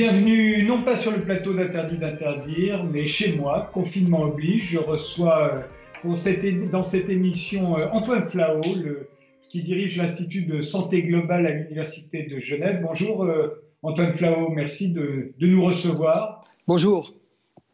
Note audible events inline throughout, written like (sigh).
Bienvenue, non pas sur le plateau d'Interdit d'interdire, mais chez moi, confinement oblige. Je reçois euh, dans cette émission euh, Antoine Flao, qui dirige l'Institut de santé globale à l'Université de Genève. Bonjour euh, Antoine Flao, merci de, de nous recevoir. Bonjour.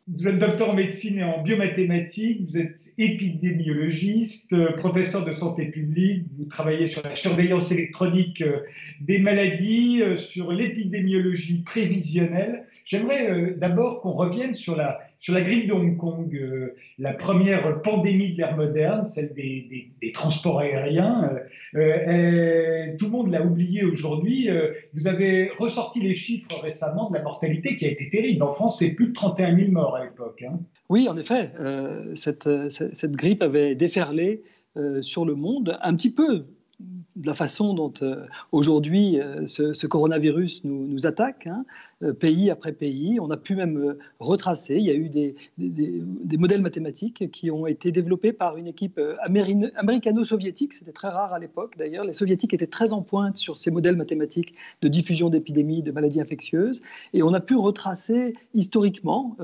Vous êtes docteur en médecine et en biomathématiques, vous êtes épidémiologiste, professeur de santé publique, vous travaillez sur la surveillance électronique euh, des maladies, euh, sur l'épidémiologie prévisionnelle. J'aimerais euh, d'abord qu'on revienne sur la, sur la grippe de Hong Kong, la première pandémie de l'ère moderne, celle des, transports aériens. tout le monde l'a oublié aujourd'hui. vous avez ressorti les chiffres récemment de la mortalité qui a été terrible. En France, c'est plus de 31 000 morts à l'époque. Hein. Oui, en effet, cette, grippe avait déferlé sur le monde, un petit peu de la façon dont euh, aujourd'hui euh, ce, coronavirus nous, attaque, hein, euh, pays après pays. On a pu même retracer. Il y a eu des, des, modèles mathématiques qui ont été développés par une équipe américano-soviétique. C'était très rare à l'époque d'ailleurs. Les soviétiques étaient très en pointe sur ces modèles mathématiques de diffusion d'épidémies, de maladies infectieuses. Et on a pu retracer historiquement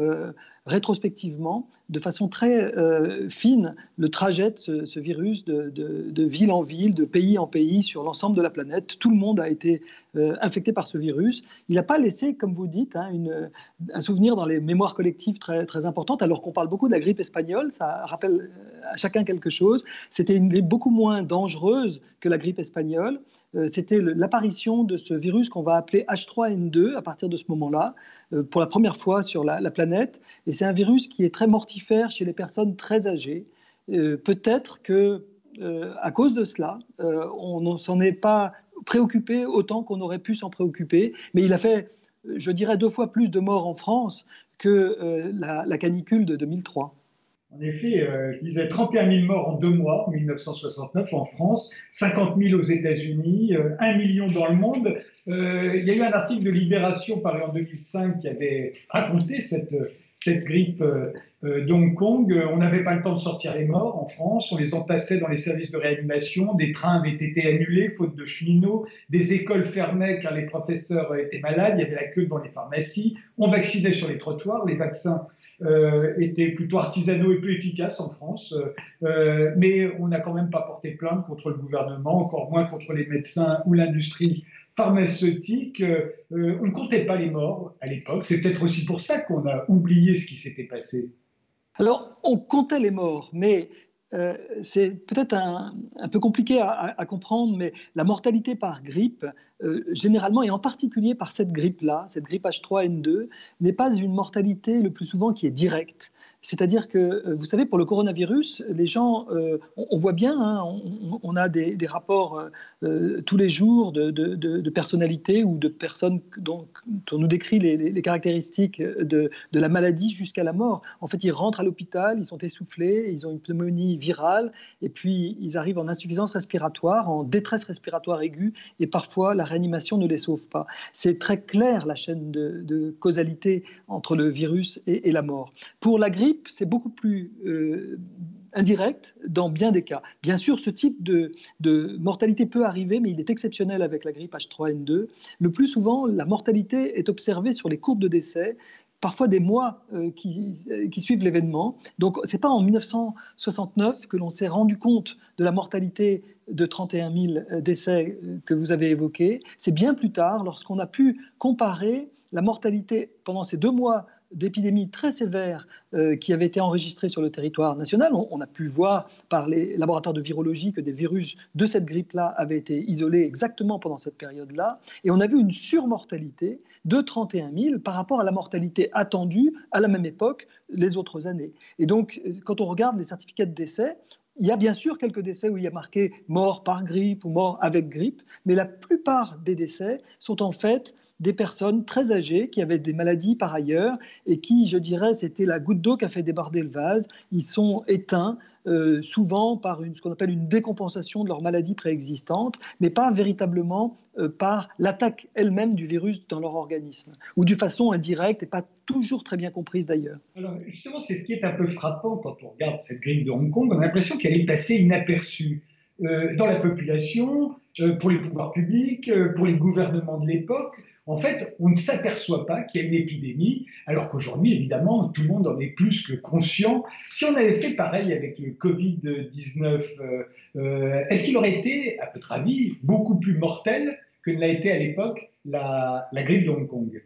rétrospectivement, de façon très euh, fine, le trajet de ce, virus de, ville en ville, de pays en pays, sur l'ensemble de la planète. Tout le monde a été euh, infecté par ce virus. Il n'a pas laissé, comme vous dites, hein, un souvenir dans les mémoires collectives très, très importante, alors qu'on parle beaucoup de la grippe espagnole. Ça rappelle euh, à chacun quelque chose. C'était une grippe beaucoup moins dangereuse que la grippe espagnole. Euh, c'était l'apparition de ce virus qu'on va appeler H3N2 à partir de ce moment-là, euh, pour la première fois sur la, planète. Et c'est un virus qui est très mortifère chez les personnes très âgées. Peut-être que à cause de cela, on ne s'en est pas préoccupé autant qu'on aurait pu s'en préoccuper, mais il a fait, je dirais, deux fois plus de morts en France que la, la canicule de 2003. En effet, euh, je disais 31 000 morts en deux mois, en 1969 en France, 50 000 aux États-Unis, 1 euh, million dans le monde. Euh, il y a eu un article de Libération paru en 2005 qui avait raconté cette, cette grippe d'Hong Kong. On n'avait pas le temps de sortir les morts en France, on les entassait dans les services de réanimation, des trains avaient été annulés faute de cheminots, des écoles fermaient car les professeurs étaient malades, il y avait la queue devant les pharmacies, on vaccinait sur les trottoirs, les vaccins euh, était plutôt artisanaux et peu efficaces en France. Euh, mais on n'a quand même pas porté plainte contre le gouvernement, encore moins contre les médecins ou l'industrie pharmaceutique. Euh, on ne comptait pas les morts à l'époque. C'est peut-être aussi pour ça qu'on a oublié ce qui s'était passé. Alors, on comptait les morts, mais euh, c'est peut-être un, peu compliqué à, comprendre, mais la mortalité par grippe, euh, généralement, et en particulier par cette grippe-là, cette grippe H3N2, n'est pas une mortalité le plus souvent qui est directe. C'est-à-dire que, euh, vous savez, pour le coronavirus, les gens, euh, on, voit bien, hein, on, a des, rapports euh, tous les jours de, personnalités ou de personnes dont, on nous décrit les, caractéristiques de, la maladie jusqu'à la mort. En fait, ils rentrent à l'hôpital, ils sont essoufflés, ils ont une pneumonie virale, et puis ils arrivent en insuffisance respiratoire, en détresse respiratoire aiguë, et parfois la réanimation ne les sauve pas. C'est très clair la chaîne de, causalité entre le virus et, et la mort. Pour la grippe, c'est beaucoup plus euh, indirect dans bien des cas. Bien sûr, ce type de, mortalité peut arriver, mais il est exceptionnel avec la grippe H3N2. Le plus souvent, la mortalité est observée sur les courbes de décès parfois des mois euh, qui, qui, suivent l'événement. Donc, ce n'est pas en 1969 que l'on s'est rendu compte de la mortalité de 31 000 décès euh, que vous avez évoqués. C'est bien plus tard, lorsqu'on a pu comparer la mortalité pendant ces deux mois d'épidémies très sévères euh, qui avaient été enregistrées sur le territoire national. On, a pu voir par les laboratoires de virologie que des virus de cette grippe-là avaient été isolés exactement pendant cette période-là. Et on a vu une surmortalité de 31 000 par rapport à la mortalité attendue à la même époque les autres années. Et donc, quand on regarde les certificats de décès, il y a bien sûr quelques décès où il y a marqué mort par grippe ou mort avec grippe, mais la plupart des décès sont en fait des personnes très âgées qui avaient des maladies par ailleurs et qui, je dirais, c'était la goutte d'eau qui a fait déborder le vase. Ils sont éteints euh, souvent par ce qu'on appelle une décompensation de leur maladie préexistante, mais pas véritablement euh, par l'attaque elle-même du virus dans leur organisme, ou de façon indirecte et pas toujours très bien comprise d'ailleurs. Alors justement, c'est ce qui est un peu frappant quand on regarde cette grippe de Hong Kong, on a l'impression qu'elle est passée inaperçue. Euh, dans la population, pour les pouvoirs publics, pour les gouvernements de l'époque, En fait, on ne s'aperçoit pas qu'il y a une épidémie, alors qu'aujourd'hui, évidemment, tout le monde en est plus que conscient. Si on avait fait pareil avec le Covid-19, euh, euh, est-ce qu'il aurait été, à votre avis, beaucoup plus mortel que ne l'a été à l'époque la, la grippe de Hong Kong?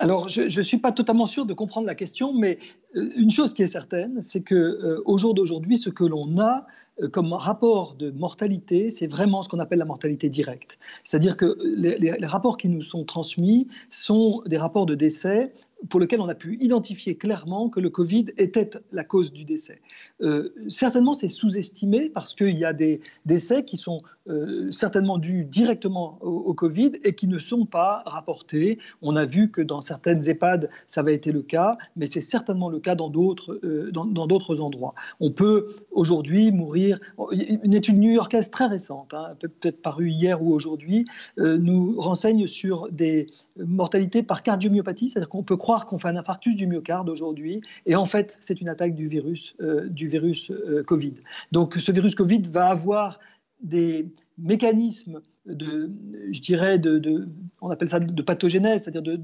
Alors, je ne suis pas totalement sûr de comprendre la question, mais euh, une chose qui est certaine, c'est que au jour d'aujourd'hui, ce que l'on a, euh, comme rapport de mortalité, c'est vraiment ce qu'on appelle la mortalité directe. C'est-à-dire que les, rapports qui nous sont transmis sont des rapports de décès pour lesquels on a pu identifier clairement que le Covid était la cause du décès. Euh, certainement, c'est sous-estimé parce qu'il y a des décès qui sont euh, certainement dus directement au, Covid et qui ne sont pas rapportés. On a vu que dans certaines EHPAD, ça avait été le cas, mais c'est certainement le cas dans d'autres dans, endroits. On peut aujourd'hui mourir une étude new-yorkaise très récente, hein, peut-être parue hier ou aujourd'hui, euh, nous renseigne sur des mortalités par cardiomyopathie, c'est-à-dire qu'on peut croire qu'on fait un infarctus du myocarde aujourd'hui, et en fait, c'est une attaque du virus, euh, du virus euh, Covid. Donc, ce virus Covid va avoir des mécanismes de, je dirais, de, on appelle ça de pathogénèse, c'est-à-dire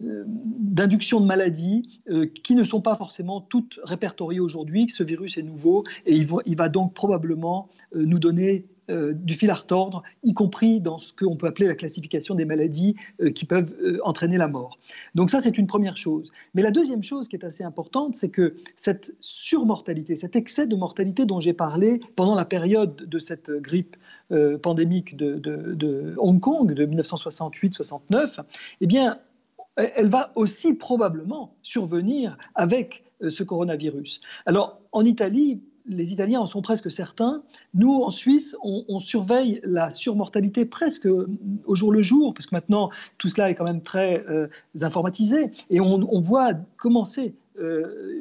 d'induction de, maladies euh, qui ne sont pas forcément toutes répertoriées aujourd'hui. Ce virus est nouveau et il va, il va donc probablement euh, nous donner euh, du fil à retordre, y compris dans ce qu'on peut appeler la classification des maladies euh, qui peuvent euh, entraîner la mort. Donc ça, c'est une première chose. Mais la deuxième chose qui est assez importante, c'est que cette surmortalité, cet excès de mortalité dont j'ai parlé pendant la période de cette grippe pandémique de, de, Hong Kong de 1968-69, eh bien, elle va aussi probablement survenir avec ce coronavirus. Alors, en Italie, les Italiens en sont presque certains. Nous, en Suisse, on, surveille la surmortalité presque au jour le jour, parce que maintenant, tout cela est quand même très euh, informatisé, et on, on voit commencer euh,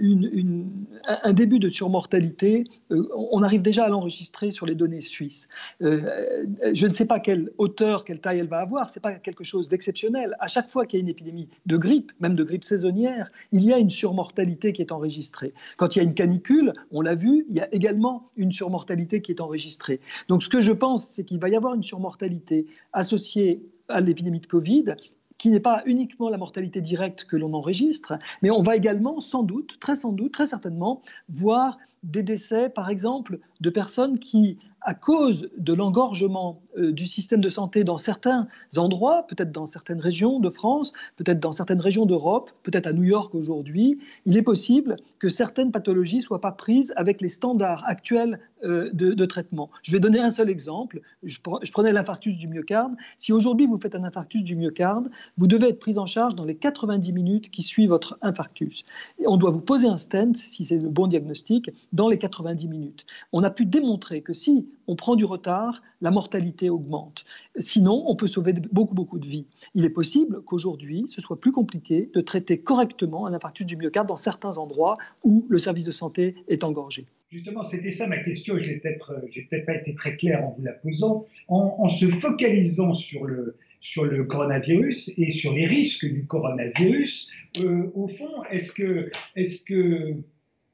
un début de surmortalité, euh, on arrive déjà à l'enregistrer sur les données suisses. Euh, je ne sais pas quelle hauteur, quelle taille elle va avoir, ce n'est pas quelque chose d'exceptionnel. À chaque fois qu'il y a une épidémie de grippe, même de grippe saisonnière, il y a une surmortalité qui est enregistrée. Quand il y a une canicule, on l'a vu, il y a également une surmortalité qui est enregistrée. Donc ce que je pense, c'est qu'il va y avoir une surmortalité associée à l'épidémie de Covid qui n'est pas uniquement la mortalité directe que l'on enregistre, mais on va également, sans doute, très sans doute, très certainement, voir des décès, par exemple, de personnes qui, à cause de l'engorgement euh, du système de santé dans certains endroits, peut-être dans certaines régions de France, peut-être dans certaines régions d'Europe, peut-être à New York aujourd'hui, il est possible que certaines pathologies ne soient pas prises avec les standards actuels euh, de, traitement. Je vais donner un seul exemple. Je, prenais l'infarctus du myocarde. Si aujourd'hui vous faites un infarctus du myocarde, vous devez être pris en charge dans les 90 minutes qui suivent votre infarctus. On doit vous poser un stent, si c'est le bon diagnostic, dans les 90 minutes. On a pu démontrer que si on prend du retard, la mortalité augmente. Sinon, on peut sauver beaucoup, beaucoup de vies. Il est possible qu'aujourd'hui, ce soit plus compliqué de traiter correctement un infarctus du myocarde dans certains endroits où le service de santé est engorgé. Justement, c'était ça ma question, je n'ai peut-être peut pas été très clair en vous la posant. En, se focalisant sur le, coronavirus et sur les risques du coronavirus, euh, au fond, est-ce que, est que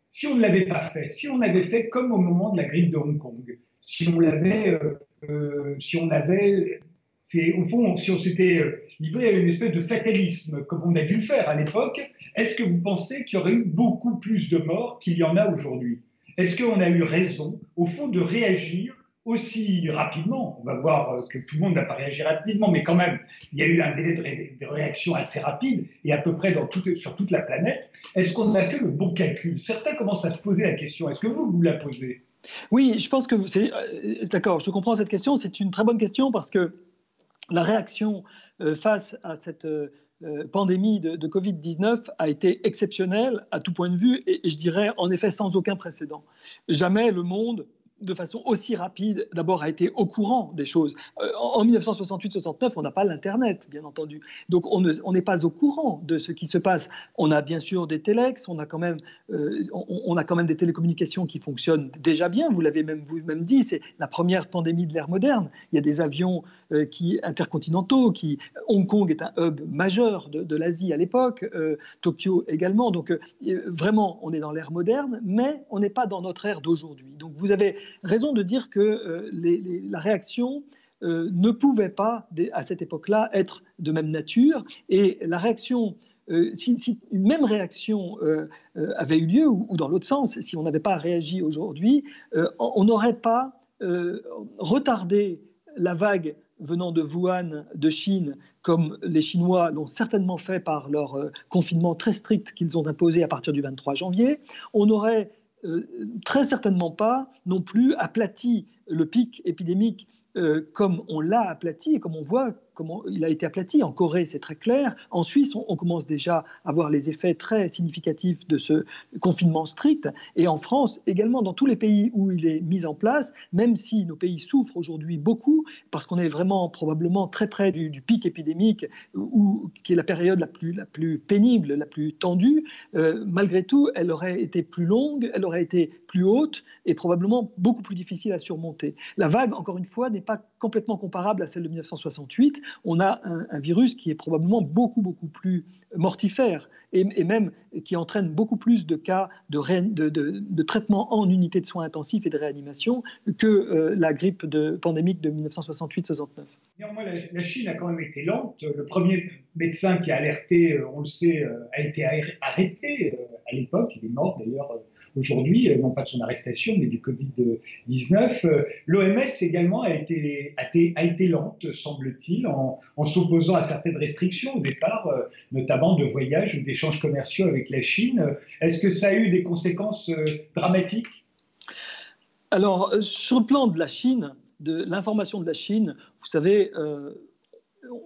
si on ne l'avait pas fait, si on avait fait comme au moment de la grippe de Hong Kong, si on l'avait, euh, euh, si on avait fait, au fond, si on s'était euh, livré à une espèce de fatalisme, comme on a dû le faire à l'époque, est-ce que vous pensez qu'il y aurait eu beaucoup plus de morts qu'il y en a aujourd'hui? Est-ce qu'on a eu raison, au fond, de réagir aussi rapidement. On va voir que tout le monde n'a pas réagi rapidement, mais quand même, il y a eu un délai de, réaction assez rapide et à peu près dans sur toute la planète. Est-ce qu'on a fait le bon calcul? Certains commencent à se poser la question. Est-ce que vous vous la posez? Oui, je pense que c'est euh, d'accord. Je comprends cette question. C'est une très bonne question parce que la réaction euh, face à cette euh, pandémie de, Covid-19 a été exceptionnelle à tout point de vue et, je dirais en effet sans aucun précédent. Jamais le monde de façon aussi rapide, d'abord a été au courant des choses. Euh, en 1968-69, on n'a pas l'Internet, bien entendu. Donc on n'est pas au courant de ce qui se passe. On a bien sûr des téléx, on a quand même, euh, on, a quand même des télécommunications qui fonctionnent déjà bien. Vous l'avez même vous-même dit, c'est la première pandémie de l'ère moderne. Il y a des avions euh, qui intercontinentaux, qui Hong Kong est un hub majeur de, l'Asie à l'époque, Tokyo également. Donc vraiment, on est dans l'ère moderne, mais on n'est pas dans notre ère d'aujourd'hui. Donc vous avez raison de dire que euh, la réaction ne pouvaient pas, à cette époque-là, être de même nature. Et la réaction si, une même réaction avait eu lieu, ou, dans l'autre sens, si on n'avait pas réagi aujourd'hui, on n'aurait pas retardé la vague venant de Wuhan, de Chine, comme les Chinois l'ont certainement fait par leur euh, confinement très strict qu'ils ont imposé à partir du 23 janvier, on n'aurait euh, très certainement pas non plus aplati le pic épidémique euh, comme on l'a aplati et comme on voit il a été aplati. En Corée, c'est très clair. En Suisse, on, commence déjà à voir les effets très significatifs de ce confinement strict. Et en France, également, dans tous les pays où il est mis en place, même si nos pays souffrent aujourd'hui beaucoup, parce qu'on est vraiment probablement très près du, pic épidémique, ou qui est la période la plus, la plus pénible, la plus tendue, euh, malgré tout, elle aurait été plus longue, elle aurait été plus haute et probablement beaucoup plus difficile à surmonter. La vague, encore une fois, n'est pas complètement comparable à celle de 1968 on a un, virus qui est probablement beaucoup, beaucoup plus mortifère et, même qui entraîne beaucoup plus de cas de, traitement en unité de soins intensifs et de réanimation que euh, la grippe pandémique de 1968-69. Néanmoins, la, Chine a quand même été lente. Le premier médecin qui a alerté, euh, on le sait, euh, a été arrêté à l'époque. Il est mort d'ailleurs aujourd'hui, euh, non pas de son arrestation, mais du Covid-19. Euh, L'OMS également a été, lente, semble-t-il, en, s'opposant à certaines restrictions au départ, euh, notamment de voyages ou d'échanges commerciaux avec la Chine. Est-ce que ça a eu des conséquences dramatiques? Alors, sur le plan de la Chine, de l'information de la Chine, vous savez,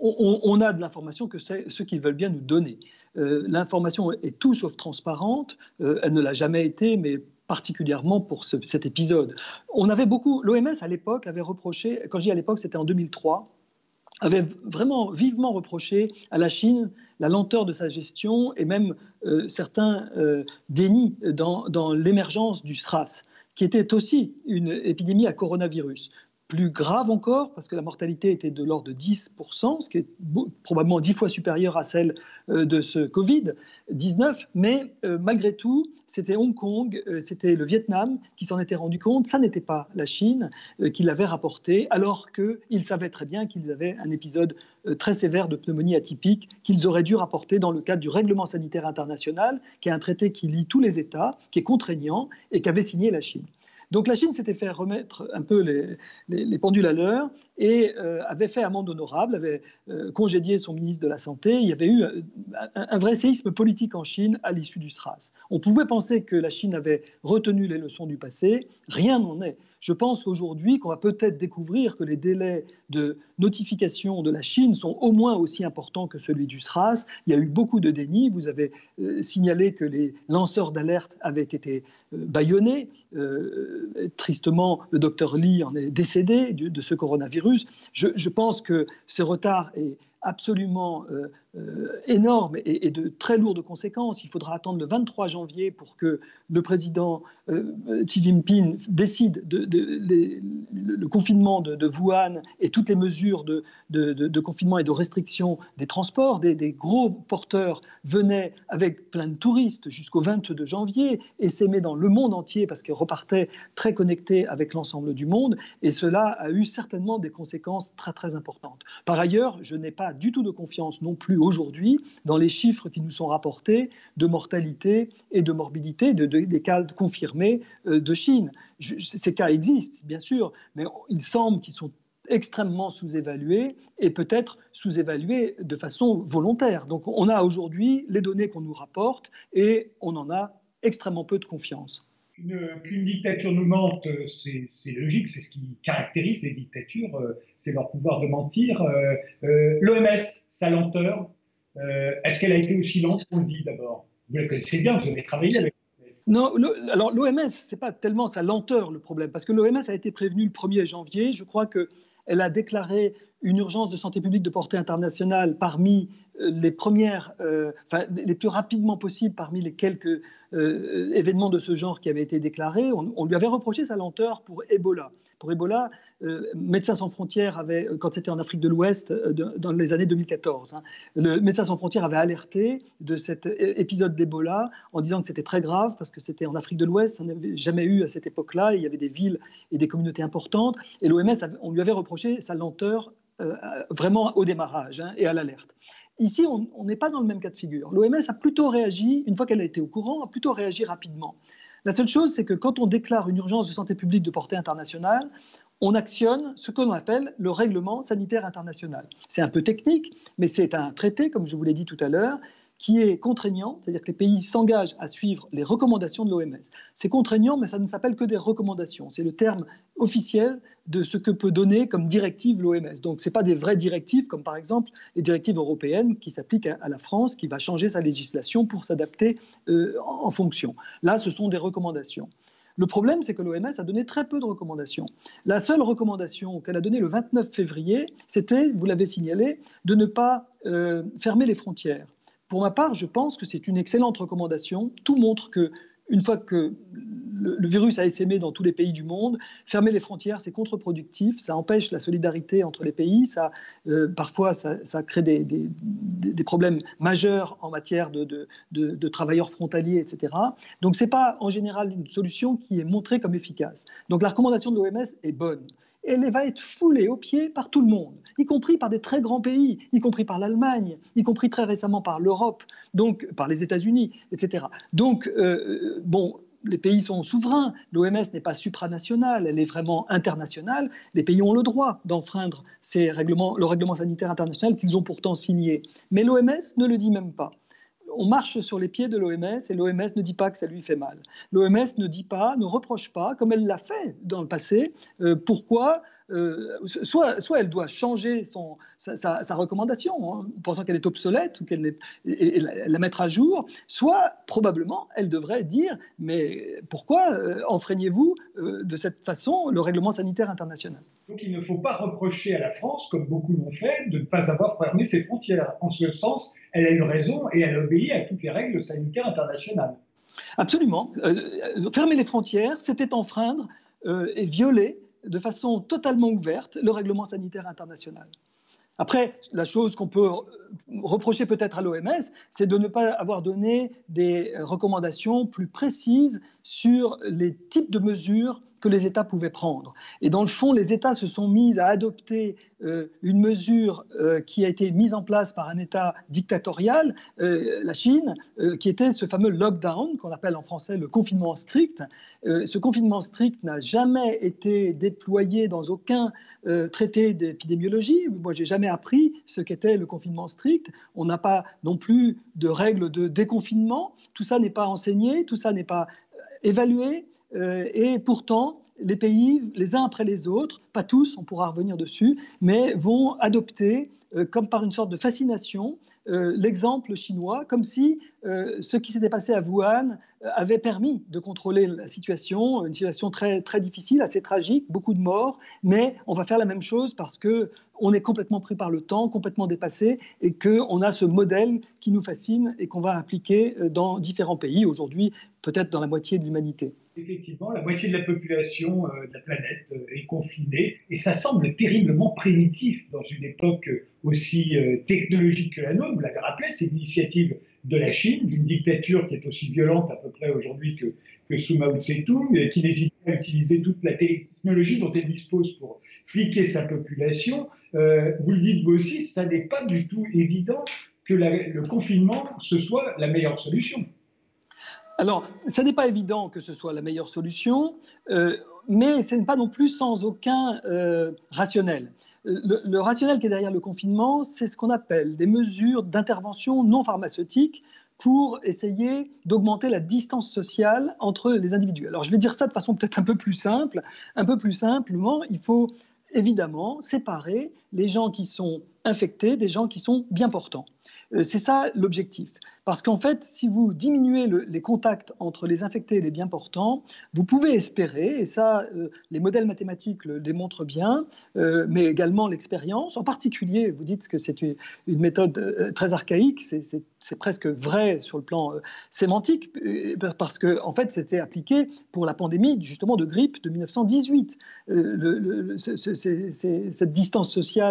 on, a de l'information que c'est ce qu'ils veulent bien nous donner. Euh, l'information est tout sauf transparente, euh, elle ne l'a jamais été, mais particulièrement pour cet épisode. On avait beaucoup, l'OMS à l'époque avait reproché, quand je dis à l'époque, c'était en 2003, avait vraiment vivement reproché à la Chine la lenteur de sa gestion et même euh, certains dénis dans, dans l'émergence du SRAS, qui était aussi une épidémie à coronavirus plus grave encore, parce que la mortalité était de l'ordre de 10%, ce qui est probablement 10 fois supérieur à celle euh, de ce Covid-19. Mais euh, malgré tout, c'était Hong Kong, euh, c'était le Vietnam qui s'en était rendu compte. Ça n'était pas la Chine qui l'avait rapporté, alors qu'ils savaient très bien qu'ils avaient un épisode très sévère de pneumonie atypique qu'ils auraient dû rapporter dans le cadre du règlement sanitaire international, qui est un traité qui lie tous les États, qui est contraignant et qu'avait signé la Chine. Donc la Chine s'était fait remettre un peu les, pendules à l'heure et euh, avait fait amende honorable, avait euh, congédié son ministre de la Santé. Il y avait eu euh, un, vrai séisme politique en Chine à l'issue du SRAS. On pouvait penser que la Chine avait retenu les leçons du passé. Rien n'en est. Je pense aujourd'hui qu'on va peut-être découvrir que les délais de notification de la Chine sont au moins aussi importants que celui du SRAS. Il y a eu beaucoup de déni. Vous avez signalé que les lanceurs d'alerte avaient été bâillonnés. tristement, le docteur Li en est décédé de, ce coronavirus. Je, je pense que ce retard est absolument euh, euh, énorme et, de très lourdes conséquences. Il faudra attendre le 23 janvier pour que le président euh, Xi Jinping décide de, le confinement de, Wuhan et toutes les mesures de, confinement et de restriction des transports. Des, des, gros porteurs venaient avec plein de touristes jusqu'au 22 janvier et s'aimaient dans le monde entier parce qu'ils repartaient très connectés avec l'ensemble du monde. Et cela a eu certainement des conséquences très très importantes. Par ailleurs, je n'ai pas du tout de confiance non plus aujourd'hui dans les chiffres qui nous sont rapportés de mortalité et de morbidité de, des cas confirmés euh, de Chine. ces cas existent, bien sûr, mais il semble qu'ils sont extrêmement sous-évalués et peut-être sous-évalués de façon volontaire. Donc on a aujourd'hui les données qu'on nous rapporte et on en a extrêmement peu de confiance qu'une dictature nous mente, euh, c'est logique, c'est ce qui caractérise les dictatures, euh, c'est leur pouvoir de mentir. Euh, L'OMS, sa lenteur, est-ce qu'elle a été aussi lente qu'on le dit d'abord? Vous la connaissez bien, vous avez travaillé avec. Non, alors l'OMS, ce n'est pas tellement sa lenteur le problème, parce que l'OMS a été prévenue le 1er janvier. Je crois qu'elle a déclaré une urgence de santé publique de portée internationale parmi les premières, enfin, les plus rapidement possible parmi les quelques événements de ce genre qui avaient été déclarés. On, lui avait reproché sa lenteur pour Ebola. Pour Ebola, Médecins sans frontières avait, quand c'était en Afrique de l'Ouest, dans les années 2014, hein, Médecins sans frontières avait alerté de cet épisode d'Ebola en disant que c'était très grave parce que c'était en Afrique de l'Ouest, on n'avait jamais eu à cette époque-là, il y avait des villes et des communautés importantes, et l'OMS, on lui avait reproché sa lenteur euh, vraiment au démarrage hein, et à l'alerte. Ici, on n'est pas dans le même cas de figure. L'OMS a plutôt réagi, une fois qu'elle a été au courant, a plutôt réagi rapidement. La seule chose, c'est que quand on déclare une urgence de santé publique de portée internationale, on actionne ce qu'on appelle le règlement sanitaire international. C'est un peu technique, mais c'est un traité, comme je vous l'ai dit tout à l'heure, qui est contraignant, c'est-à-dire que les pays s'engagent à suivre les recommandations de l'OMS. C'est contraignant, mais ça ne s'appelle que des recommandations. C'est le terme officiel de ce que peut donner comme directive l'OMS. Donc ce pas des vraies directives, comme par exemple les directives européennes qui s'appliquent à, la France, qui va changer sa législation pour s'adapter euh, en fonction. Là, ce sont des recommandations. Le problème, c'est que l'OMS a donné très peu de recommandations. La seule recommandation qu'elle a donnée le 29 février, c'était, vous l'avez signalé, de ne pas euh, fermer les frontières. Pour ma part, je pense que c'est une excellente recommandation. Tout montre que une fois que le, virus a essaimé dans tous les pays du monde, fermer les frontières, c'est contre-productif, ça empêche la solidarité entre les pays, ça, euh, parfois ça, crée des, problèmes majeurs en matière de, de travailleurs frontaliers, etc. Donc ce n'est pas en général une solution qui est montrée comme efficace. Donc la recommandation de l'OMS est bonne elle va être foulée au pied par tout le monde, y compris par des très grands pays, y compris par l'Allemagne, y compris très récemment par l'Europe, donc par les États-Unis, etc. Donc, euh, bon, les pays sont souverains, l'OMS n'est pas supranationale, elle est vraiment internationale, les pays ont le droit d'enfreindre le règlement sanitaire international qu'ils ont pourtant signé. Mais l'OMS ne le dit même pas on marche sur les pieds de l'OMS et l'OMS ne dit pas que ça lui fait mal. L'OMS ne dit pas, ne reproche pas, comme elle l'a fait dans le passé, euh, pourquoi euh, soit, soit, elle doit changer son, sa, recommandation, hein, pensant qu'elle est obsolète ou qu'elle et, la, mettre à jour, soit probablement elle devrait dire mais pourquoi euh, enfreignez-vous de cette façon le règlement sanitaire international? Donc il ne faut pas reprocher à la France, comme beaucoup l'ont fait, de ne pas avoir fermé ses frontières. En ce sens, elle a une raison et elle obéit à toutes les règles sanitaires internationales. Absolument. Euh, fermer les frontières, c'était enfreindre euh, et violer de façon totalement ouverte le règlement sanitaire international. Après, la chose qu'on peut reprocher peut-être à l'OMS, c'est de ne pas avoir donné des recommandations plus précises sur les types de mesures que les États pouvaient prendre. Et dans le fond, les États se sont mis à adopter euh, une mesure euh, qui a été mise en place par un État dictatorial, euh, la Chine, qui était ce fameux lockdown qu'on appelle en français le confinement strict. ce confinement strict n'a jamais été déployé dans aucun traité d'épidémiologie. Moi, j'ai jamais appris ce qu'était le confinement strict. On n'a pas non plus de règles de déconfinement. Tout ça n'est pas enseigné, tout ça n'est pas évalué. Euh, et pourtant, les pays, les uns après les autres, pas tous, on pourra revenir dessus, mais vont adopter, comme par une sorte de fascination, euh, l'exemple chinois, comme si ce qui s'était passé à Wuhan avait permis de contrôler la situation, une situation très, très difficile, assez tragique, beaucoup de morts, mais on va faire la même chose parce que on est complètement pris par le temps, complètement dépassé, et qu'on a ce modèle qui nous fascine et qu'on va appliquer dans différents pays, aujourd'hui peut-être dans la moitié de l'humanité effectivement, la moitié de la population euh, de la planète euh, est confinée, et ça semble terriblement primitif dans une époque aussi euh, technologique que la nôtre. Vous l'avez rappelé, c'est l'initiative de la Chine, d'une dictature qui est aussi violente à peu près aujourd'hui que, que sous Tse-tung, qui n'hésite pas à utiliser toute la technologie dont elle dispose pour fliquer sa population. vous le dites vous aussi, ça n'est pas du tout évident que le confinement, ce soit la meilleure solution. Alors, ce n'est pas évident que ce soit la meilleure solution, euh, mais ce n'est pas non plus sans aucun euh, rationnel. Le, rationnel qui est derrière le confinement, c'est ce qu'on appelle des mesures d'intervention non pharmaceutique pour essayer d'augmenter la distance sociale entre les individus. Alors, je vais dire ça de façon peut-être un peu plus simple. Un peu plus simplement, il faut évidemment séparer les gens qui sont infectés des gens qui sont bien portants. Euh, c'est ça l'objectif. Parce qu'en fait, si vous diminuez les contacts entre les infectés et les bien portants, vous pouvez espérer, et ça, euh, les modèles mathématiques le démontrent bien, euh, mais également l'expérience, en particulier, vous dites que c'est une, méthode très archaïque, c'est presque vrai sur le plan sémantique, parce que en fait, c'était appliqué pour la pandémie justement de grippe de 1918. cette distance sociale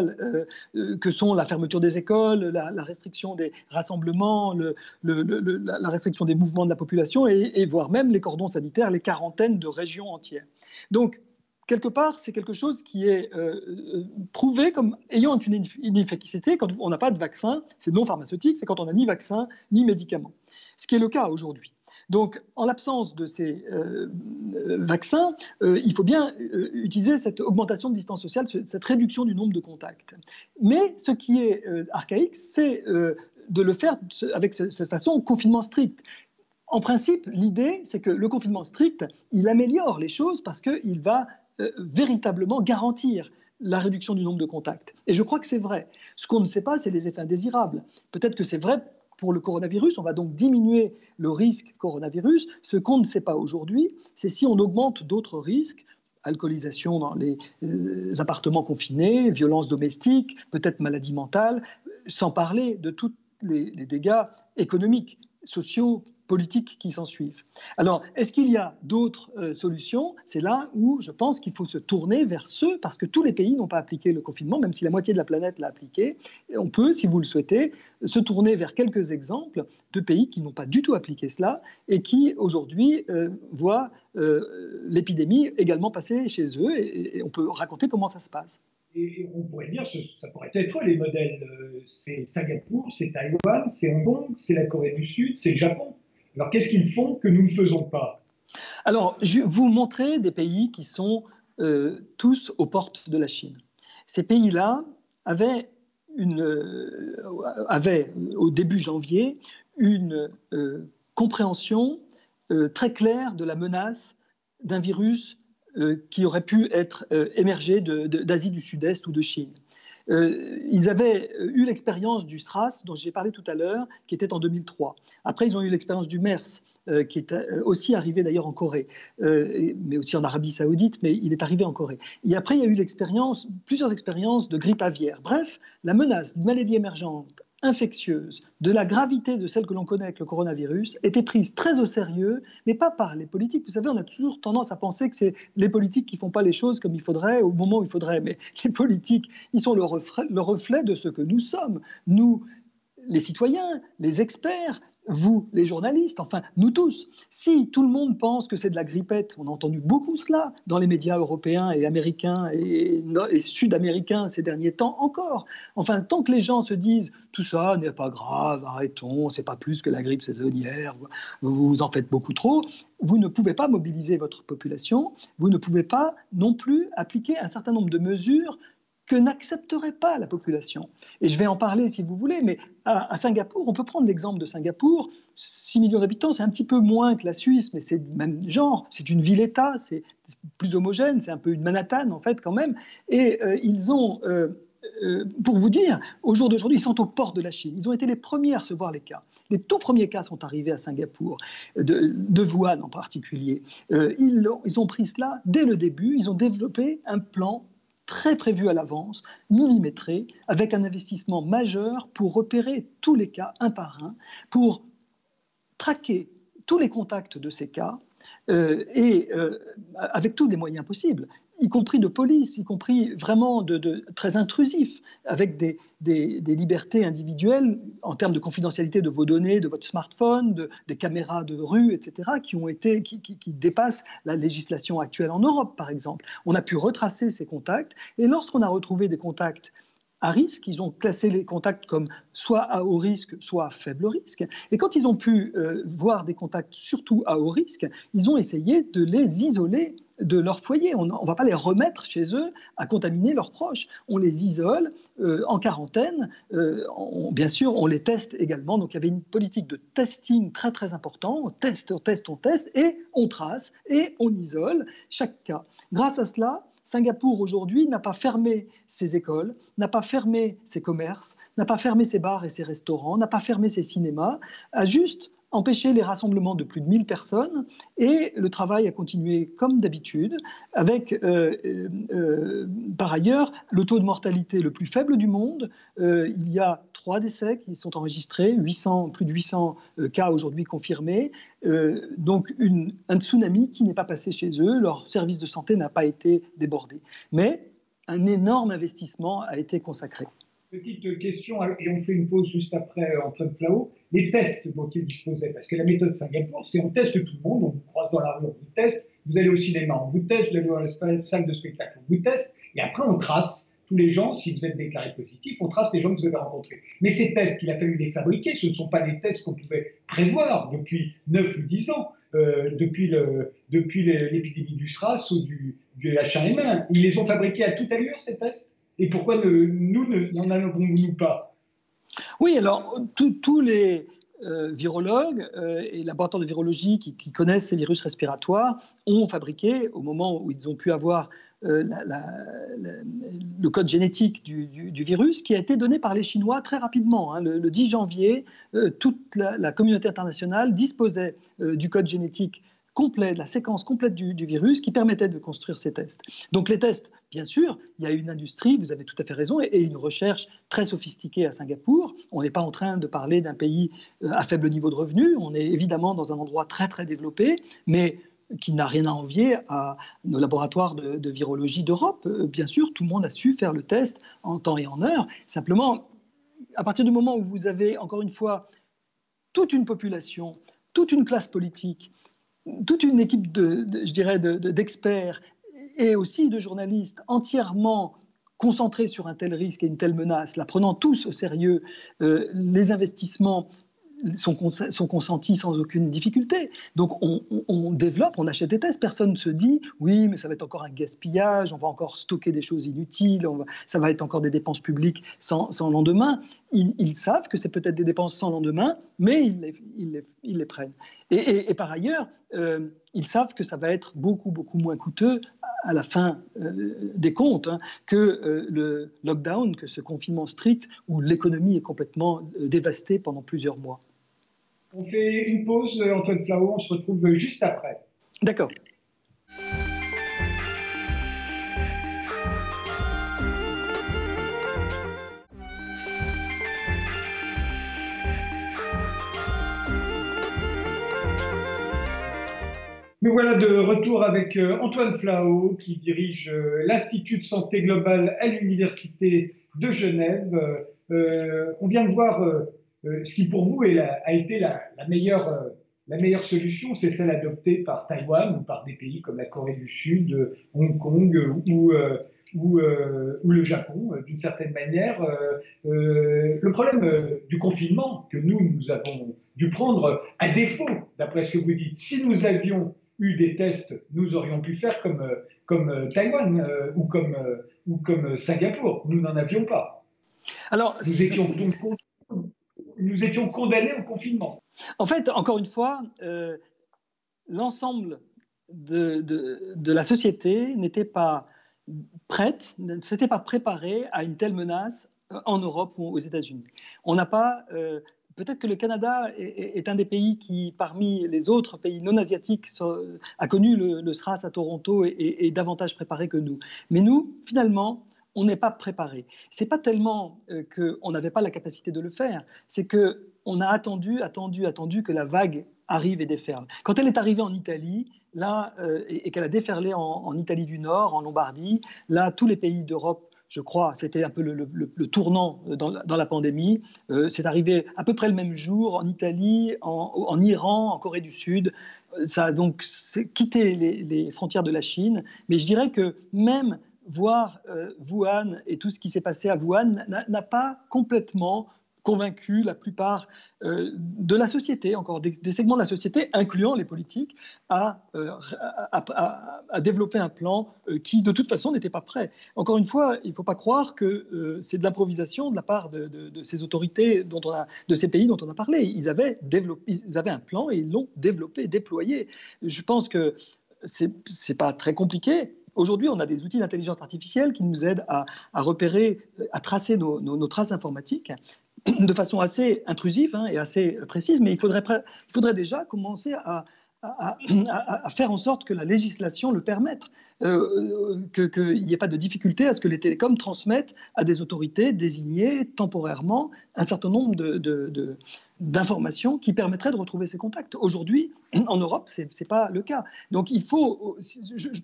que sont la fermeture des écoles, la, restriction des rassemblements, le, la restriction des mouvements de la population et, voire même les cordons sanitaires, les quarantaines de régions entières. Donc, quelque part, c'est quelque chose qui est euh, euh, prouvé comme ayant une inefficacité quand on n'a pas de vaccin, c'est non pharmaceutique, c'est quand on n'a ni vaccin ni médicament. Ce qui est le cas aujourd'hui. Donc, en l'absence de ces euh, vaccins, il faut bien utiliser cette augmentation de distance sociale, cette réduction du nombre de contacts. Mais ce qui est archaïque, c'est de le faire avec cette façon confinement strict. En principe, l'idée, c'est que le confinement strict, il améliore les choses parce qu'il va euh, véritablement garantir la réduction du nombre de contacts. Et je crois que c'est vrai. Ce qu'on ne sait pas, c'est les effets indésirables. Peut-être que c'est vrai pour le coronavirus, on va donc diminuer le risque coronavirus. Ce qu'on ne sait pas aujourd'hui, c'est si on augmente d'autres risques, alcoolisation dans les euh, appartements confinés, violences domestiques, peut-être maladie mentale, sans parler de toutes les, dégâts économiques, sociaux, politiques qui s'en suivent. Alors, est-ce qu'il y a d'autres euh, solutions? C'est là où je pense qu'il faut se tourner vers ceux, parce que tous les pays n'ont pas appliqué le confinement, même si la moitié de la planète l'a appliqué. on peut, si vous le souhaitez, se tourner vers quelques exemples de pays qui n'ont pas du tout appliqué cela et qui, aujourd'hui, euh, voient euh, l'épidémie également passer chez eux. et on peut raconter comment ça se passe. Et on pourrait dire, ça pourrait être les modèles? C'est Singapour, c'est Taïwan, c'est Hong Kong, c'est la Corée du Sud, c'est le Japon? Alors qu'est-ce qu'ils font que nous ne faisons pas? Alors, je vous montrer des pays qui sont euh, tous aux portes de la Chine. Ces pays-là avaient, euh, avaient, au début janvier une compréhension très claire de la menace d'un virus euh, qui auraient pu être euh, émergés d'Asie du Sud-Est ou de Chine. Euh, ils avaient eu l'expérience du SRAS, dont j'ai parlé tout à l'heure, qui était en 2003. Après, ils ont eu l'expérience du MERS, qui est aussi arrivé d'ailleurs en Corée, mais aussi en Arabie Saoudite, mais il est arrivé en Corée. Et après, il y a eu plusieurs expériences de grippe aviaire. Bref, la menace d'une maladie émergente infectieuse, de la gravité de celle que l'on connaît avec le coronavirus, était prise très au sérieux, mais pas par les politiques. Vous savez, on a toujours tendance à penser que c'est les politiques qui font pas les choses comme il faudrait au moment où il faudrait. Mais (laughs) les politiques, ils sont le reflet de ce que nous sommes. Nous, les citoyens, les experts, vous, les journalistes, enfin nous tous. Si tout le monde pense que c'est de la grippette, on a entendu beaucoup cela dans les médias européens et américains et, sud-américains ces derniers temps encore. Enfin, tant que les gens se disent tout ça n'est pas grave, arrêtons, c'est pas plus que la grippe saisonnière, vous vous en faites beaucoup trop, vous ne pouvez pas mobiliser votre population, vous ne pouvez pas non plus appliquer un certain nombre de mesures que n'accepterait pas la population. Et je vais en parler si vous voulez, mais à, Singapour, on peut prendre l'exemple de Singapour, 6 millions d'habitants, c'est un petit peu moins que la Suisse, mais c'est le même genre, c'est une ville-État, c'est plus homogène, c'est un peu une Manhattan en fait quand même, et euh, ils ont... Euh, euh, pour vous dire, au jour d'aujourd'hui, ils sont au port de la Chine. Ils ont été les premiers à recevoir les cas. Les tout premiers cas sont arrivés à Singapour, de, de Wuhan en particulier. ils, ils, ont pris cela dès le début. Ils ont développé un plan très prévu à l'avance, millimétré, avec un investissement majeur pour repérer tous les cas un par un, pour traquer tous les contacts de ces cas euh, et euh, avec tous les moyens possibles y compris de police, y compris vraiment de, très intrusif, avec des, libertés individuelles en termes de confidentialité de vos données, de votre smartphone, des caméras de rue, etc., qui, ont été, qui, qui, dépassent la législation actuelle en Europe, par exemple. On a pu retracer ces contacts, et lorsqu'on a retrouvé des contacts à risque. Ils ont classé les contacts comme soit à haut risque, soit à faible risque. Et quand ils ont pu euh, voir des contacts surtout à haut risque, ils ont essayé de les isoler de leur foyer. On ne va pas les remettre chez eux à contaminer leurs proches. On les isole euh, en quarantaine. Euh, bien sûr, on les teste également. Donc il y avait une politique de testing très très important. On teste, on teste, on teste et on trace et on isole chaque cas. Grâce à cela, Singapour aujourd'hui n'a pas fermé ses écoles, n'a pas fermé ses commerces, n'a pas fermé ses bars et ses restaurants, n'a pas fermé ses cinémas, a juste empêcher les rassemblements de plus de 1000 personnes et le travail a continué comme d'habitude avec euh, euh, euh, par ailleurs le taux de mortalité le plus faible du monde. il y a trois décès qui sont enregistrés, 800, plus de 800 cas aujourd'hui confirmés. donc une, un tsunami qui n'est pas passé chez eux, leur service de santé n'a pas été débordé. Mais un énorme investissement a été consacré. Petite question, et on fait une pause juste après Antoine Flao. Les tests dont il disposait, parce que la méthode Singapour, c'est on teste tout le monde, on vous croise dans la rue, on vous teste, vous allez au cinéma, on vous teste, vous allez dans la salle de spectacle, on vous teste, et après on trace tous les gens, si vous êtes déclaré positif, on trace les gens que vous avez rencontrés. Mais ces tests, il a fallu les fabriquer, ce ne sont pas des tests qu'on pouvait prévoir depuis 9 ou 10 ans, euh, depuis l'épidémie du SRAS ou du, du H1N1. Ils les ont fabriqués à toute allure, ces tests? Et pourquoi nous n'en avons-nous pas? Oui, alors tous les euh, virologues euh, et laboratoires de virologie qui, connaissent ces virus respiratoires ont fabriqué, au moment où ils ont pu avoir euh, le code génétique du, virus, qui a été donné par les Chinois très rapidement. Hein. Le, 10 janvier, toute la, communauté internationale disposait du code génétique complet, la séquence complète du, virus qui permettait de construire ces tests. Donc les tests, bien sûr, il y a une industrie, vous avez tout à fait raison, et, une recherche très sophistiquée à Singapour. On n'est pas en train de parler d'un pays euh, à faible niveau de revenus, on est évidemment dans un endroit très très développé, mais qui n'a rien à envier à nos laboratoires de, de virologie d'Europe. Euh, bien sûr, tout le monde a su faire le test en temps et en heure. Simplement, à partir du moment où vous avez, encore une fois, toute une population, toute une classe politique toute une équipe je dirais, d'experts et aussi de journalistes entièrement concentrés sur un tel risque et une telle menace, la prenant tous au sérieux, euh, les investissements sont, consentis sans aucune difficulté. Donc on, développe, on achète des tests. Personne ne se dit oui, mais ça va être encore un gaspillage, on va encore stocker des choses inutiles, ça va être encore des dépenses publiques sans, lendemain. Ils, savent que c'est peut-être des dépenses sans lendemain, mais ils les, ils les, prennent. Et, par ailleurs, euh, ils savent que ça va être beaucoup, beaucoup moins coûteux à la fin euh, des comptes hein, que euh, le lockdown, que ce confinement strict où l'économie est complètement dévastée pendant plusieurs mois. On fait une pause, Antoine Flau, on se retrouve juste après. D'accord. Nous voilà de retour avec euh, Antoine Flao, qui dirige euh, l'Institut de santé globale à l'Université de Genève. Euh, on vient de voir euh, ce qui pour vous a été la, meilleure, euh, la meilleure solution, c'est celle adoptée par Taïwan ou par des pays comme la Corée du Sud, Hong Kong ou, euh, ou, ou le Japon, d'une certaine manière. le problème du confinement que nous, nous avons dû prendre, à défaut, d'après ce que vous dites, si nous avions eu des tests, nous aurions pu faire comme, comme Taïwan ou, comme, ou comme Singapour. Nous n'en avions pas. Alors, nous étions donc nous étions condamnés au confinement. En fait, encore une fois, euh, l'ensemble de, de, la société n'était pas prête, ne s'était pas préparé à une telle menace euh, en Europe ou aux États-Unis. On n'a pas. Euh, peut-être que le Canada est, un des pays qui, parmi les autres pays non asiatiques, a connu le, SRAS à Toronto et est davantage préparé que nous. Mais nous, finalement, on n'est pas préparé. C'est pas tellement euh, qu'on n'avait pas la capacité de le faire, c'est que on a attendu, attendu, attendu que la vague arrive et déferle. Quand elle est arrivée en Italie, là, euh, et, qu'elle a déferlé en, Italie du Nord, en Lombardie, là, tous les pays d'Europe je crois, c'était un peu le, tournant dans, la pandémie. Euh, c'est arrivé à peu près le même jour en Italie, en, Iran, en Corée du Sud. Ça a donc quitté les, frontières de la Chine. Mais je dirais que même voir euh, Wuhan et tout ce qui s'est passé à Wuhan n'a pas complètement convaincu la plupart euh, de la société, encore des, segments de la société, incluant les politiques, à, euh, développer un plan qui, de toute façon, n'était pas prêt. Encore une fois, il ne faut pas croire que c'est de l'improvisation de la part de, ces autorités, de ces pays dont on a parlé. Ils avaient, développé, ils avaient un plan et ils l'ont développé, déployé. Je pense que c'est n'est pas très compliqué Aujourd'hui, on a des outils d'intelligence artificielle qui nous aident à, repérer, à tracer nos, traces informatiques de façon assez intrusive hein, et assez précise, mais il faudrait déjà commencer à, à, faire en sorte que la législation le permette, euh, euh, qu'il n'y ait pas de difficulté à ce que les télécoms transmettent à des autorités désignées temporairement un certain nombre d'informations qui permettraient de retrouver ces contacts. Aujourd'hui, en Europe, ce n'est pas le cas. Donc il faut...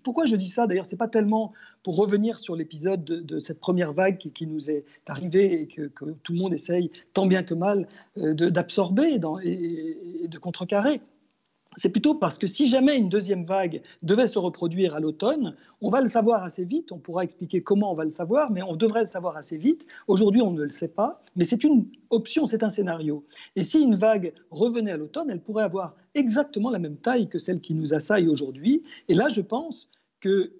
pourquoi je dis ça? D'ailleurs, ce n'est pas tellement pour revenir sur l'épisode de, cette première vague qui, nous est arrivée et que, tout le monde essaye tant bien que mal euh, d'absorber et, et de contrecarrer c'est plutôt parce que si jamais une deuxième vague devait se reproduire à l'automne, on va le savoir assez vite, on pourra expliquer comment on va le savoir, mais on devrait le savoir assez vite. Aujourd'hui, on ne le sait pas, mais c'est une option, c'est un scénario. Et si une vague revenait à l'automne, elle pourrait avoir exactement la même taille que celle qui nous assaille aujourd'hui. Et là, je pense que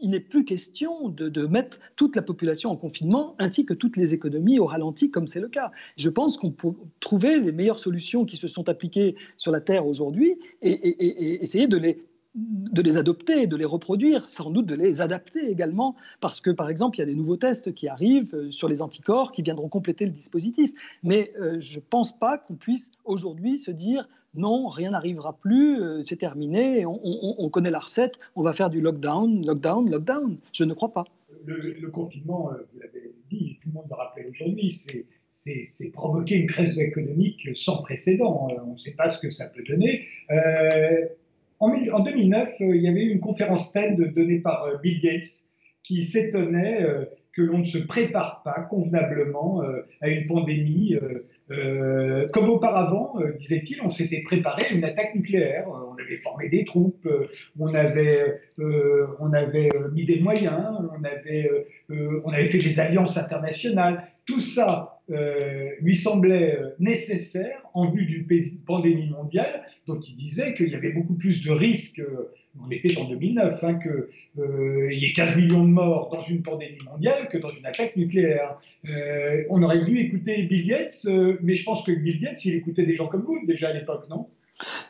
il n'est plus question de, mettre toute la population en confinement, ainsi que toutes les économies au ralenti, comme c'est le cas. Je pense qu'on peut trouver les meilleures solutions qui se sont appliquées sur la Terre aujourd'hui et, essayer de les de les adopter, de les reproduire, sans doute de les adapter également, parce que par exemple, il y a des nouveaux tests qui arrivent euh, sur les anticorps qui viendront compléter le dispositif. Mais euh, je ne pense pas qu'on puisse aujourd'hui se dire non, rien n'arrivera plus, euh, c'est terminé, on, connaît la recette, on va faire du lockdown, lockdown, lockdown. Je ne crois pas. Le, confinement, vous l'avez dit, tout le monde le rappelle aujourd'hui, c'est provoquer une crise économique sans précédent. On ne sait pas ce que ça peut donner. En, 2009, il y avait eu une conférence TED donnée par Bill Gates qui s'étonnait que l'on ne se prépare pas convenablement euh, à une pandémie. Euh, euh, comme auparavant, disait-il, on s'était préparé à une attaque nucléaire. on avait formé des troupes, on avait, mis des moyens, on avait fait des alliances internationales. Tout ça lui semblait nécessaire en vue d'une pandémie mondiale dont il disait qu'il y avait beaucoup plus de risques on était en 2009, hein, qu'il euh, y ait 15 millions de morts dans une pandémie mondiale que dans une attaque nucléaire. Euh, on aurait dû écouter Bill Gates, euh, mais je pense que Bill Gates, il écoutait des gens comme vous déjà à l'époque, non?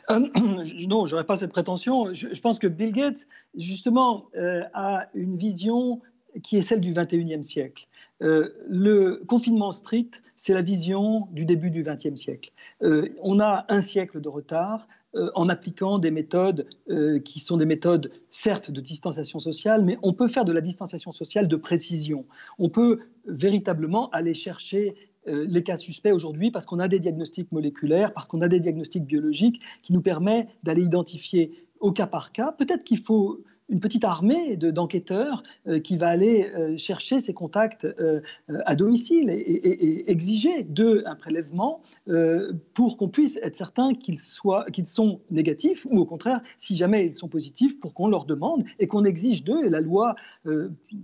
(clears throat) Non, je n'aurais pas cette prétention. Je, pense que Bill Gates, justement, a une vision qui est celle du 21e siècle. le confinement strict, c'est la vision du début du 20e siècle. on a un siècle de retard. Euh, en appliquant des méthodes euh, qui sont des méthodes, certes, de distanciation sociale, mais on peut faire de la distanciation sociale de précision. On peut véritablement aller chercher euh, les cas suspects aujourd'hui parce qu'on a des diagnostics moléculaires, parce qu'on a des diagnostics biologiques qui nous permettent d'aller identifier au cas par cas. Peut-être qu'il faut une petite armée d'enquêteurs euh, qui va aller euh, chercher ces contacts euh, à domicile et, exiger d'eux un prélèvement pour qu'on puisse être certain qu'ils qu'ils sont négatifs ou au contraire, si jamais ils sont positifs, pour qu'on leur demande et qu'on exige d'eux. Et la loi,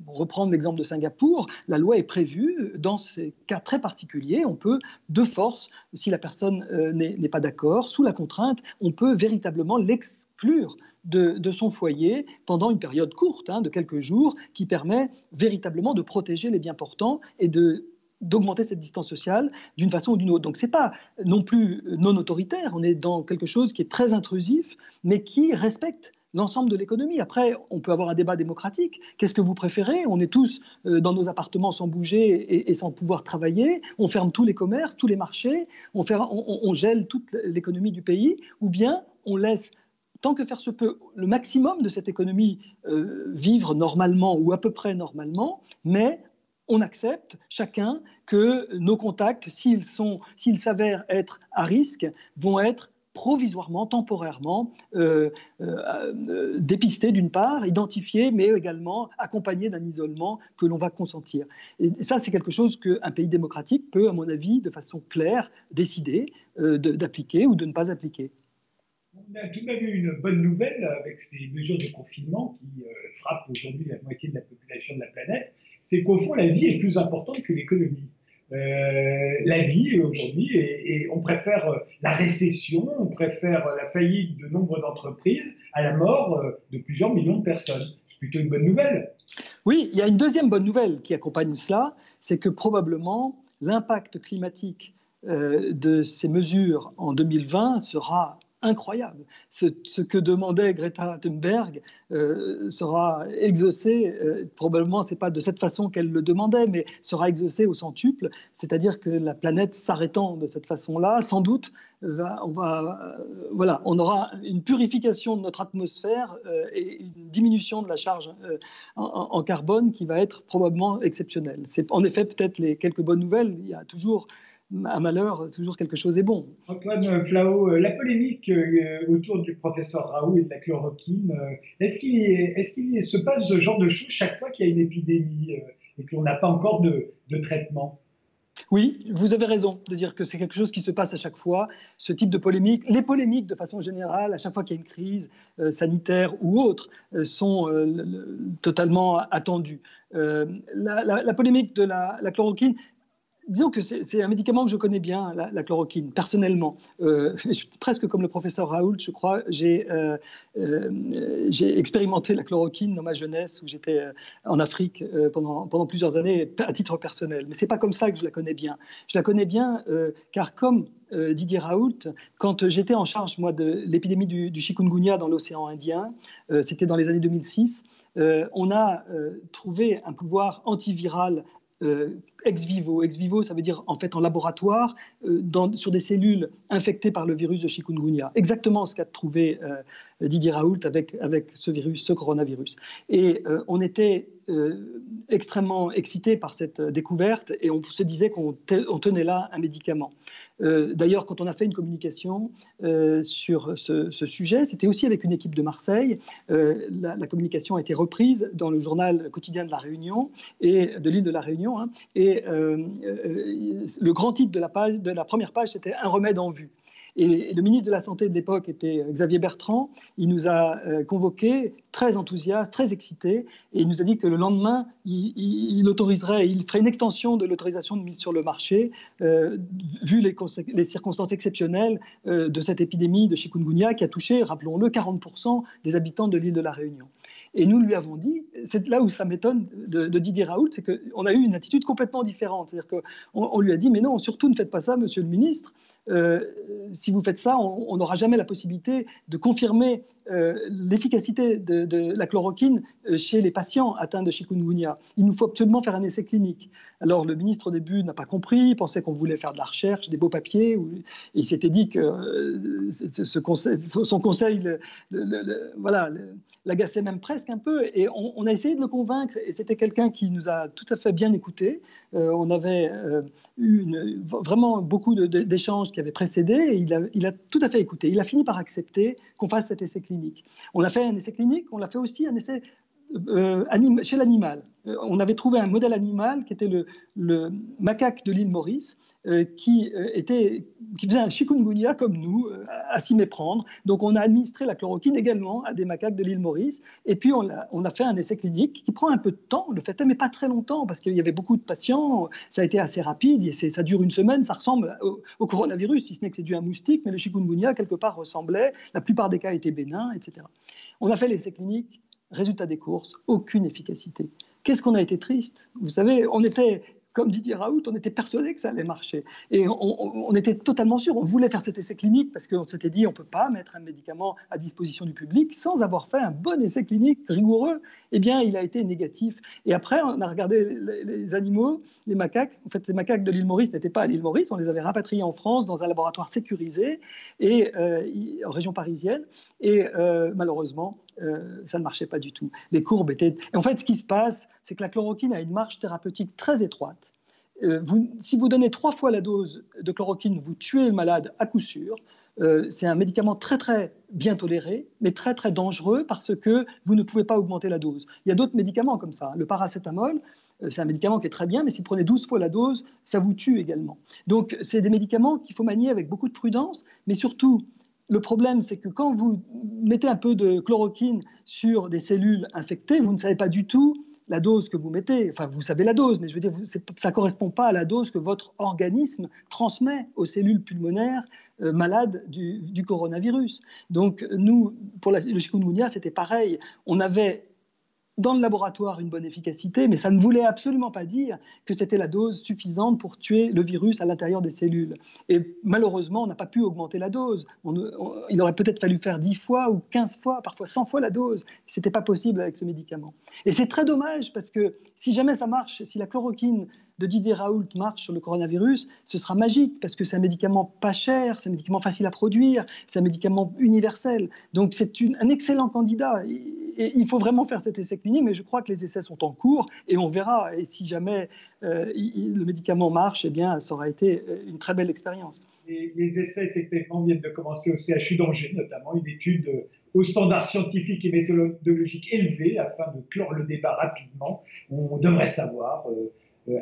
reprendre l'exemple de Singapour, la loi est prévue dans ces cas très particuliers. On peut, de force, si la personne n'est pas d'accord, sous la contrainte, on peut véritablement l'exclure de, son foyer pendant une période courte, hein, de quelques jours, qui permet véritablement de protéger les biens portants et de d'augmenter cette distance sociale d'une façon ou d'une autre. Donc ce n'est pas non plus non autoritaire, on est dans quelque chose qui est très intrusif, mais qui respecte l'ensemble de l'économie. Après, on peut avoir un débat démocratique. Qu'est-ce que vous préférez? On est tous euh, dans nos appartements sans bouger et, sans pouvoir travailler. On ferme tous les commerces, tous les marchés. On, on gèle toute l'économie du pays. Ou bien on laisse tant que faire se peut, le maximum de cette économie euh, vivre normalement ou à peu près normalement, mais on accepte chacun que nos contacts, s'ils s'avèrent être à risque, vont être provisoirement, temporairement euh, euh, dépistés d'une part, identifiés, mais également accompagnés d'un isolement que l'on va consentir. Et ça, c'est quelque chose qu'un pays démocratique peut, à mon avis, de façon claire, décider d'appliquer ou de ne pas appliquer on a tout de même une bonne nouvelle avec ces mesures de confinement qui euh, frappent aujourd'hui la moitié de la population de la planète, c'est qu'au fond, la vie est plus importante que l'économie. Euh, la vie aujourd'hui, et, on préfère la récession, on préfère la faillite de nombre d'entreprises à la mort euh, de plusieurs millions de personnes. C'est plutôt une bonne nouvelle. Oui, il y a une deuxième bonne nouvelle qui accompagne cela, c'est que probablement l'impact climatique de ces mesures en 2020 sera incroyable. Ce, que demandait Greta Thunberg euh, sera exaucé, euh, probablement c'est pas de cette façon qu'elle le demandait, mais sera exaucé au centuple, c'est-à-dire que la planète s'arrêtant de cette façon-là, sans doute, on, va, voilà, on aura une purification de notre atmosphère et une diminution de la charge en, carbone qui va être probablement exceptionnelle. C'est en effet peut-être les quelques bonnes nouvelles. Il y a toujours à malheur, toujours quelque chose est bon. Antoine Flao, euh, la polémique euh, autour du professeur Raoult et de la chloroquine, euh, est-ce qu'il est, se passe ce genre de choses chaque fois qu'il y a une épidémie et qu'on n'a pas encore de, traitement? Oui, vous avez raison de dire que c'est quelque chose qui se passe à chaque fois, ce type de polémique. Les polémiques, de façon générale, à chaque fois qu'il y a une crise sanitaire ou autre, sont totalement attendues. la, polémique de la, la chloroquine, Disons que c'est un médicament que je connais bien, la, chloroquine, personnellement. Euh, (laughs) presque comme le professeur Raoult, je crois, euh, euh, j'ai expérimenté la chloroquine dans ma jeunesse, où j'étais en Afrique pendant, plusieurs années, à titre personnel. Mais ce n'est pas comme ça que je la connais bien. Je la connais bien car, comme Didier Raoult, quand j'étais en charge, moi, de l'épidémie du, chikungunya dans l'océan Indien, c'était dans les années 2006, on a trouvé un pouvoir antiviral euh, ex vivo. Ex vivo, ça veut dire en fait en laboratoire, euh, sur des cellules infectées par le virus de chikungunya. Exactement ce qu'a trouvé euh, Didier Raoult avec, avec ce virus, ce coronavirus. Et on était extrêmement excités par cette découverte et on se disait qu'on tenait là un médicament. Euh, d'ailleurs, quand on a fait une communication euh, sur ce, sujet, c'était aussi avec une équipe de Marseille. Euh, la, communication a été reprise dans le journal quotidien de la Réunion et l'île de la Réunion. Hein. et le grand titre de la, de la première page, c'était Un remède en vue. Et le ministre de la Santé de l'époque était euh, Xavier Bertrand. Il nous a euh, convoqués, très enthousiastes, très excités, et il nous a dit que le lendemain, il, autoriserait, il ferait une extension de l'autorisation de mise sur le marché, euh, vu les, les, circonstances exceptionnelles de cette épidémie de chikungunya qui a touché, rappelons-le, 40% des habitants de l'île de la Réunion. Et nous lui avons dit, c'est là où ça m'étonne de, Didier Raoult, c'est qu'on a eu une attitude complètement différente. C'est-à-dire qu'on on lui a dit, mais non, surtout ne faites pas ça, monsieur le ministre. Euh, si vous faites ça, on n'aura jamais la possibilité de confirmer euh, l'efficacité de, la chloroquine euh, chez les patients atteints de chikungunya. Il nous faut absolument faire un essai clinique. Alors le ministre au début n'a pas compris, il pensait qu'on voulait faire de la recherche, des beaux papiers, il s'était dit que ce conseil, son conseil voilà, l'agaçait même presque un peu, et on, a essayé de le convaincre, et c'était quelqu'un qui nous a tout à fait bien écouté. on avait eu vraiment beaucoup d'échanges qui avaient précédé, il a, il a tout à fait écouté. Il a fini par accepter qu'on fasse cet essai clinique. On a fait un essai clinique, on a fait aussi un essai euh, chez l'animal. Euh, on avait trouvé un modèle animal qui était le, macaque de l'île Maurice, euh, qui, était, qui faisait un chikungunya comme nous, à s'y méprendre. Donc on a administré la chloroquine également à des macaques de l'île Maurice. Et puis on a, fait un essai clinique qui prend un peu de temps, le fait mais pas très longtemps, parce qu'il y avait beaucoup de patients. Ça a été assez rapide, ça dure une semaine, ça ressemble au, au coronavirus, si ce n'est que c'est dû à un moustique, mais le chikungunya, quelque part, ressemblait. La plupart des cas étaient bénins, etc. On a fait l'essai clinique Résultat des courses, aucune efficacité. Qu'est-ce qu'on a été triste? Vous savez, on était comme Didier Raoult, on était persuadé que ça allait marcher. Et on, était totalement sûr. On voulait faire cet essai clinique parce qu'on s'était dit on ne peut pas mettre un médicament à disposition du public sans avoir fait un bon essai clinique rigoureux. Eh bien, il a été négatif. Et après, on a regardé les, animaux, les macaques. En fait, les macaques de l'île Maurice n'étaient pas à l'île Maurice. On les avait rapatriés en France dans un laboratoire sécurisé et, euh, en région parisienne. Et euh, malheureusement, euh, ça ne marchait pas du tout. Les courbes étaient. en fait, ce qui se passe, c'est que la chloroquine a une marge thérapeutique très étroite. Euh, si vous donnez trois fois la dose de chloroquine, vous tuez le malade à coup sûr. Euh, c'est un médicament très très bien toléré, mais très très dangereux parce que vous ne pouvez pas augmenter la dose. Il y a d'autres médicaments comme ça. Le paracétamol, c'est un médicament qui est très bien, mais si vous prenez 12 fois la dose, ça vous tue également. Donc c'est des médicaments qu'il faut manier avec beaucoup de prudence, mais surtout le problème, c'est que quand vous mettez un peu de chloroquine sur des cellules infectées, vous ne savez pas du tout la dose que vous mettez. Enfin, vous savez la dose, mais je veux dire, ça ne correspond pas à la dose que votre organisme transmet aux cellules pulmonaires euh, malades du, coronavirus. Donc, nous, pour la, le chikungunya, c'était pareil. On avait dans le laboratoire une bonne efficacité, mais ça ne voulait absolument pas dire que c'était la dose suffisante pour tuer le virus à l'intérieur des cellules. Et malheureusement, on n'a pas pu augmenter la dose. il aurait peut-être fallu faire 10 fois ou 15 fois, parfois 100 fois la dose. Ce n'était pas possible avec ce médicament. Et c'est très dommage parce que si jamais ça marche, si la chloroquine de Didier Raoult marche sur le coronavirus, ce sera magique parce que c'est un médicament pas cher, c'est un médicament facile à produire, c'est un médicament universel. Donc c'est un excellent candidat. Il faut vraiment faire cet essai clinique, mais je crois que les essais sont en cours et on verra. Et si jamais euh, le médicament marche, eh bien, ça aura été euh, une très belle expérience. Les, essais effectivement viennent de commencer au CHU d'Angers, notamment une étude aux standards scientifiques et méthodologiques élevés afin de clore le débat rapidement. On devrait savoir euh,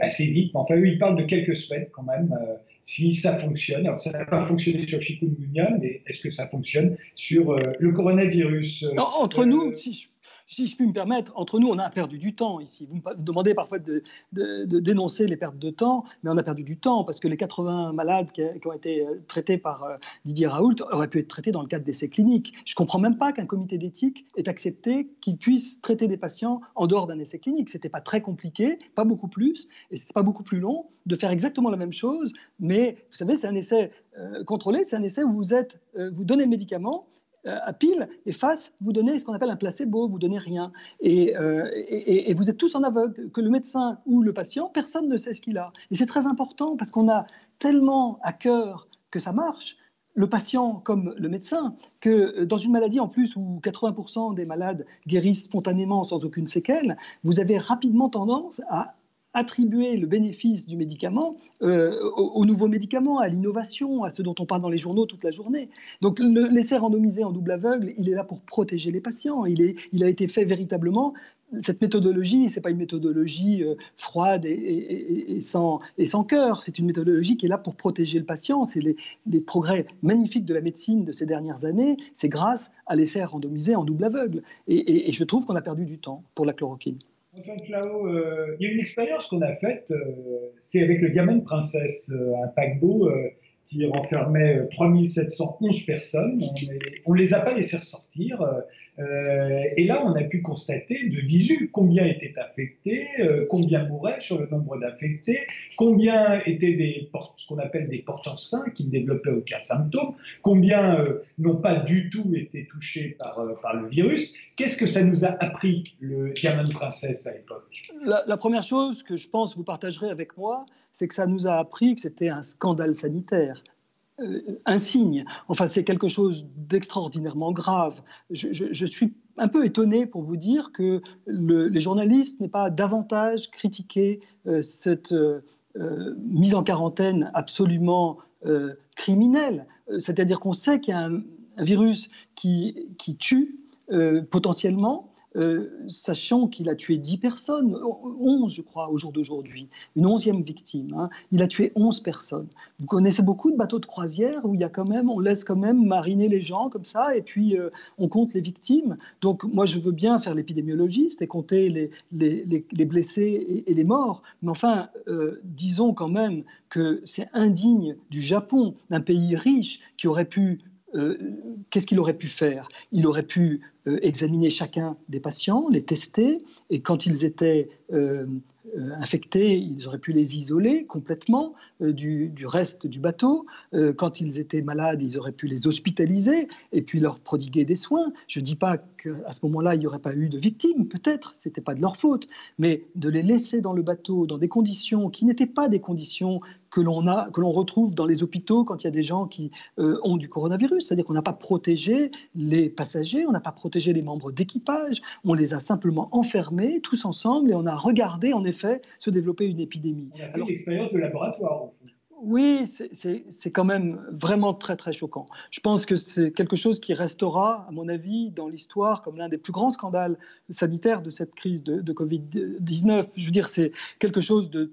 assez vite. Enfin, eux, ils parlent de quelques semaines quand même, euh, si ça fonctionne. Alors, ça n'a pas fonctionné sur chikungunya, mais est-ce que ça fonctionne sur euh, le coronavirus Entre nous, si si je puis me permettre, entre nous, on a perdu du temps ici. Vous me demandez parfois de, dénoncer les pertes de temps, mais on a perdu du temps parce que les 80 malades qui, ont été euh, traités par euh, Didier Raoult auraient pu être traités dans le cadre d'essais cliniques. Je ne comprends même pas qu'un comité d'éthique ait accepté qu'il puisse traiter des patients en dehors d'un essai clinique. Ce n'était pas très compliqué, pas beaucoup plus, et ce n'était pas beaucoup plus long de faire exactement la même chose, mais vous savez, c'est un essai euh, contrôlé, c'est un essai où vous, êtes, vous donnez le médicament, à pile et face, vous donnez ce qu'on appelle un placebo, vous donnez rien. Euh, et, et, vous êtes tous en aveugle, que le médecin ou le patient, personne ne sait ce qu'il a. Et c'est très important parce qu'on a tellement à cœur que ça marche, le patient comme le médecin, que euh, dans une maladie en plus où 80% des malades guérissent spontanément sans aucune séquelle, vous avez rapidement tendance à attribuer le bénéfice du médicament euh, aux, nouveaux médicaments, à l'innovation, à ce dont on parle dans les journaux toute la journée. Donc l'essai randomisé en double aveugle, il est là pour protéger les patients. Il, est, il a été fait véritablement. Cette méthodologie, ce n'est pas une méthodologie euh, froide et, sans, et sans cœur, c'est une méthodologie qui est là pour protéger le patient. C'est les, les, progrès magnifiques de la médecine de ces dernières années, c'est grâce à l'essai randomisé en double aveugle. Et, je trouve qu'on a perdu du temps pour la chloroquine. Euh, il y a une expérience qu'on a faite, euh, c'est avec le Diamant Princesse, euh, un paquebot qui renfermait 3711 personnes. On ne les a pas laissés ressortir. Euh, et là, on a pu constater de visu combien étaient affectés, euh, combien mouraient sur le nombre d'infectés, combien étaient des ce qu'on appelle des porteurs sains qui ne développaient aucun symptôme, combien euh, n'ont pas du tout été touchés par, le virus. Qu'est-ce que ça nous a appris, le Diamant Princess à l'époque? La, la première chose que je pense vous partagerez avec moi, c'est que ça nous a appris que c'était un scandale sanitaire. Euh, un signe. Enfin, c'est quelque chose d'extraordinairement grave. Je, suis un peu étonné pour vous dire que les journalistes n'aient pas davantage critiqué euh, cette euh, mise en quarantaine absolument criminelle. C'est-à-dire qu'on sait qu'il y a un, virus qui, qui tue potentiellement, euh, sachant qu'il a tué 10 personnes, 11 je crois au jour d'aujourd'hui, une onzième victime. Hein. Il a tué 11 personnes. Vous connaissez beaucoup de bateaux de croisière où il y a quand même, on laisse quand même mariner les gens comme ça et puis euh, on compte les victimes. Donc moi je veux bien faire l'épidémiologiste et compter les, les, blessés et, les morts, mais enfin euh, disons quand même que c'est indigne du Japon, d'un pays riche qui aurait pu qu'est-ce qu'il aurait pu faire? Il aurait pu examiner chacun des patients, les tester, et quand ils étaient euh, euh, infectés, ils auraient pu les isoler complètement du, reste du bateau. quand ils étaient malades, ils auraient pu les hospitaliser et puis leur prodiguer des soins. Je ne dis pas qu'à ce moment-là, il n'y aurait pas eu de victimes, peut-être, ce n'était pas de leur faute, mais de les laisser dans le bateau dans des conditions qui n'étaient pas des conditions que l'on que l'on retrouve dans les hôpitaux quand il y a des gens qui ont du coronavirus, c'est-à-dire qu'on n'a pas protégé les passagers, on n'a pas protégé protéger les membres d'équipage, on les a simplement enfermés tous ensemble et on a regardé en effet se développer une épidémie. On a fait l'expérience de laboratoire. Oui, c'est quand même vraiment très très choquant. Je pense que c'est quelque chose qui restera, à mon avis, dans l'histoire comme l'un des plus grands scandales sanitaires de cette crise de, de Covid-19. Je veux dire, c'est quelque chose de,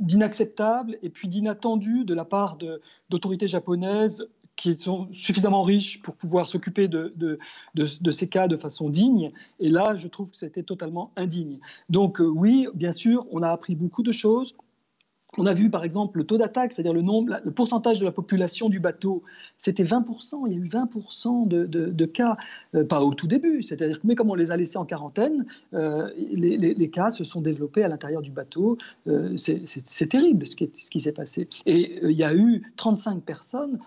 d'inacceptable et puis d'inattendu de la part d'autorités japonaises qui sont suffisamment riches pour pouvoir s'occuper de, de, ces cas de façon digne. Et là, je trouve que c'était totalement indigne. Donc euh, oui, bien sûr, on a appris beaucoup de choses. On a vu par exemple le taux d'attaque, c'est-à-dire le, nombre, le pourcentage de la population du bateau, c'était 20%. Il y a eu 20% de, cas, euh, pas au tout début, c'est-à-dire mais comme on les a laissés en quarantaine, euh, les, cas se sont développés à l'intérieur du bateau. Euh, c'est terrible ce qui, ce qui s'est passé. Et il y a eu 35 personnes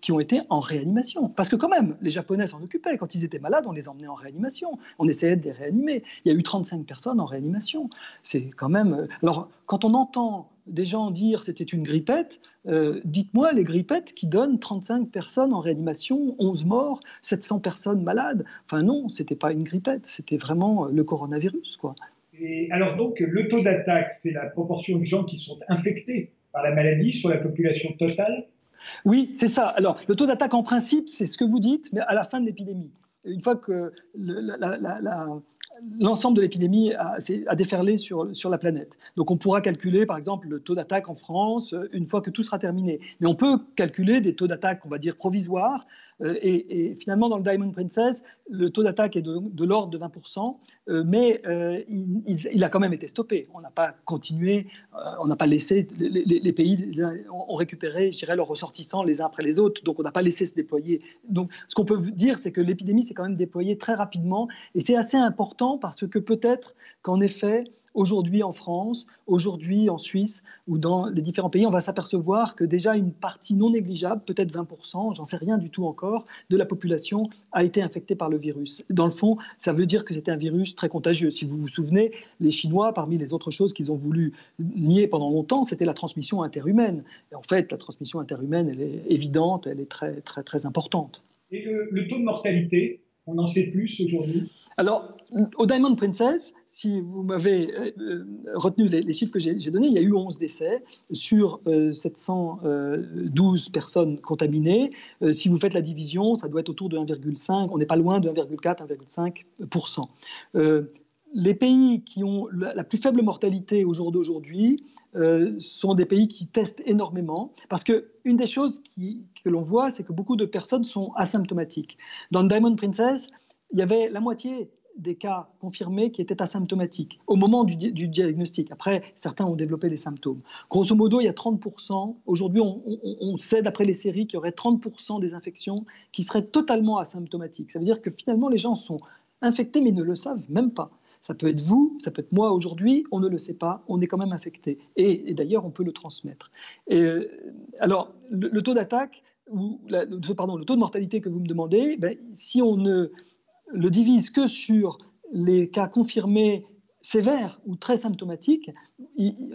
qui ont été en réanimation. Parce que quand même, les Japonais s'en occupaient. Quand ils étaient malades, on les emmenait en réanimation. On essayait de les réanimer. Il y a eu 35 personnes en réanimation. C'est quand même... Alors, quand on entend des gens dire c'était une grippette, euh, dites-moi les grippettes qui donnent 35 personnes en réanimation, 11 morts, 700 personnes malades. Enfin non, c'était pas une grippette, c'était vraiment le coronavirus. Quoi. Et alors donc le taux d'attaque, c'est la proportion de gens qui sont infectés par la maladie sur la population totale? Oui, c'est ça. Alors le taux d'attaque en principe, c'est ce que vous dites, mais à la fin de l'épidémie. Une fois que la, l'ensemble de l'épidémie a, déferlé sur, la planète. Donc on pourra calculer, par exemple, le taux d'attaque en France euh, une fois que tout sera terminé. Mais on peut calculer des taux d'attaque, on va dire, provisoires. Euh, et, finalement, dans le Diamond Princess, le taux d'attaque est de, l'ordre de 20%, euh, mais il, a quand même été stoppé. On n'a pas continué, on n'a pas laissé, les, pays ont récupéré, je dirais, leurs ressortissants les uns après les autres, donc on n'a pas laissé se déployer. Donc ce qu'on peut dire, c'est que l'épidémie s'est quand même déployée très rapidement, et c'est assez important parce que peut-être qu'en effet, aujourd'hui en France, aujourd'hui en Suisse ou dans les différents pays, on va s'apercevoir que déjà une partie non négligeable, peut-être 20%, j'en sais rien du tout encore, de la population a été infectée par le virus. Dans le fond, ça veut dire que c'était un virus très contagieux. Si vous vous souvenez, les Chinois, parmi les autres choses qu'ils ont voulu nier pendant longtemps, c'était la transmission interhumaine. En fait, la transmission interhumaine, elle est évidente, elle est très, très, très importante. Et le taux de mortalité on en sait plus aujourd'hui. Alors, au Diamond Princess, si vous m'avez euh, euh, retenu les, chiffres que j'ai donnés, il y a eu 11 décès sur 712 euh, personnes contaminées. si vous faites la division, ça doit être autour de 1,5, on n'est pas loin de 1,4, 1,5% les pays qui ont la plus faible mortalité au jour d'aujourd'hui euh, sont des pays qui testent énormément. Parce qu'une des choses que l'on voit, c'est que beaucoup de personnes sont asymptomatiques. Dans Diamond Princess, il y avait la moitié des cas confirmés qui étaient asymptomatiques au moment du, diagnostic. Après, certains ont développé des symptômes. Grosso modo, il y a 30%. Aujourd'hui, on, on, sait, d'après les séries, qu'il y aurait 30% des infections qui seraient totalement asymptomatiques. Ça veut dire que finalement, les gens sont infectés, mais ne le savent même pas. Ça peut être vous, ça peut être moi aujourd'hui, on ne le sait pas, on est quand même infecté. Et, d'ailleurs, on peut le transmettre. Et, euh, alors, le, taux d'attaque, ou pardon, le taux de mortalité que vous me demandez, ben, si on ne le divise que sur les cas confirmés sévère ou très symptomatique,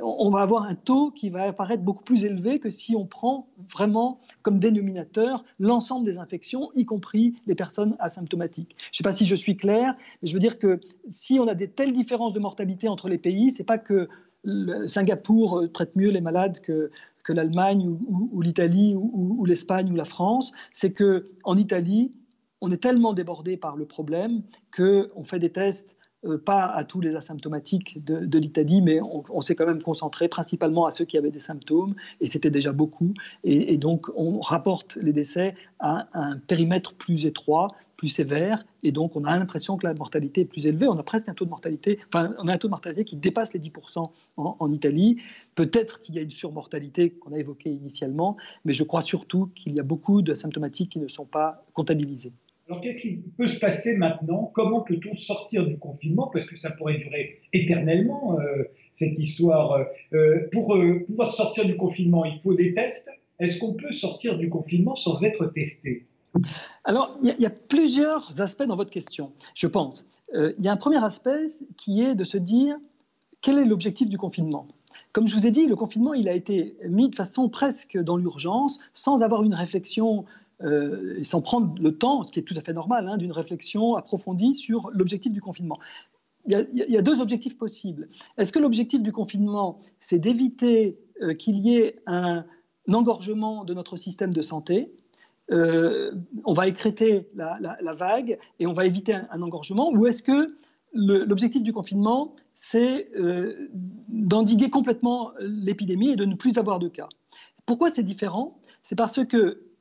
on va avoir un taux qui va apparaître beaucoup plus élevé que si on prend vraiment comme dénominateur l'ensemble des infections, y compris les personnes asymptomatiques. Je ne sais pas si je suis clair, mais je veux dire que si on a des telles différences de mortalité entre les pays, c'est pas que Singapour euh, traite mieux les malades que, l'Allemagne ou, l'Italie ou, l'Espagne ou la France, c'est que en Italie, on est tellement débordé par le problème qu'on fait des tests pas à tous les asymptomatiques de, l'Italie, mais on, s'est quand même concentré principalement à ceux qui avaient des symptômes, et c'était déjà beaucoup. Et, donc, on rapporte les décès à un périmètre plus étroit, plus sévère, et donc on a l'impression que la mortalité est plus élevée. On a presque un taux de mortalité, enfin, on a un taux de mortalité qui dépasse les 10% en, en Italie. Peut-être qu'il y a une surmortalité qu'on a évoquée initialement, mais je crois surtout qu'il y a beaucoup de symptomatiques qui ne sont pas comptabilisées. Alors, qu'est-ce qui peut se passer maintenant? Comment peut-on sortir du confinement? Parce que ça pourrait durer éternellement, euh, cette histoire. Euh, euh, pour pouvoir sortir du confinement, il faut des tests. Est-ce qu'on peut sortir du confinement sans être testé? Alors, il y, a plusieurs aspects dans votre question, je pense. Il y a un premier aspect qui est de se dire quel est l'objectif du confinement? Comme je vous ai dit, le confinement, il a été mis de façon presque dans l'urgence, sans avoir une réflexion euh, et sans prendre le temps, ce qui est tout à fait normal, hein, d'une réflexion approfondie sur l'objectif du confinement. Il y, a, deux objectifs possibles. Est-ce que l'objectif du confinement, c'est d'éviter euh, qu'il y ait un, engorgement de notre système de santé? Euh, On va écréter la, vague et on va éviter un, engorgement Ou est-ce que l'objectif du confinement, c'est d'endiguer complètement l'épidémie et de ne plus avoir de cas? Pourquoi c'est différent? C'est parce que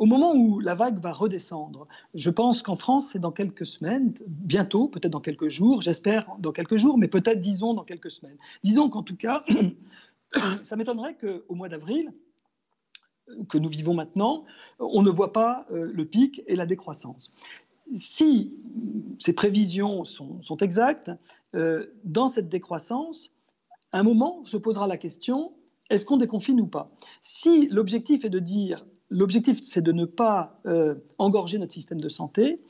au moment où la vague va redescendre, je pense qu'en France, c'est dans quelques semaines, bientôt, peut-être dans quelques jours, j'espère dans quelques jours, mais peut-être, disons, dans quelques semaines. Disons qu'en tout cas, (coughs) ça m'étonnerait qu'au mois d'avril, que nous vivons maintenant, on ne voit pas le pic et la décroissance. Si ces prévisions sont, exactes, dans cette décroissance, un moment se posera la question est-ce qu'on déconfine ou pas? Si l'objectif est de dire, l'objectif c'est de ne pas euh, engorger notre système de santé,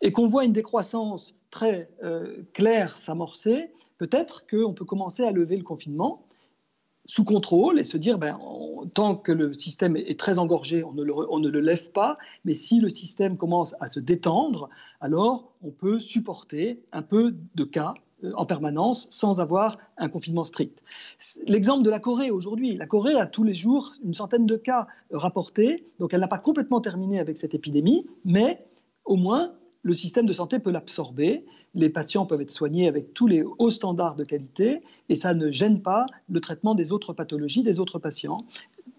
et qu'on voit une décroissance très euh, claire s'amorcer, peut-être qu'on peut commencer à lever le confinement sous contrôle et se dire, ben, tant que le système est très engorgé, on ne, le, lève pas, mais si le système commence à se détendre, alors on peut supporter un peu de cas en permanence sans avoir un confinement strict. L'exemple de la Corée aujourd'hui, la Corée a tous les jours une centaine de cas rapportés, donc elle n'a pas complètement terminé avec cette épidémie, mais au moins le système de santé peut l'absorber, les patients peuvent être soignés avec tous les hauts standards de qualité et ça ne gêne pas le traitement des autres pathologies des autres patients.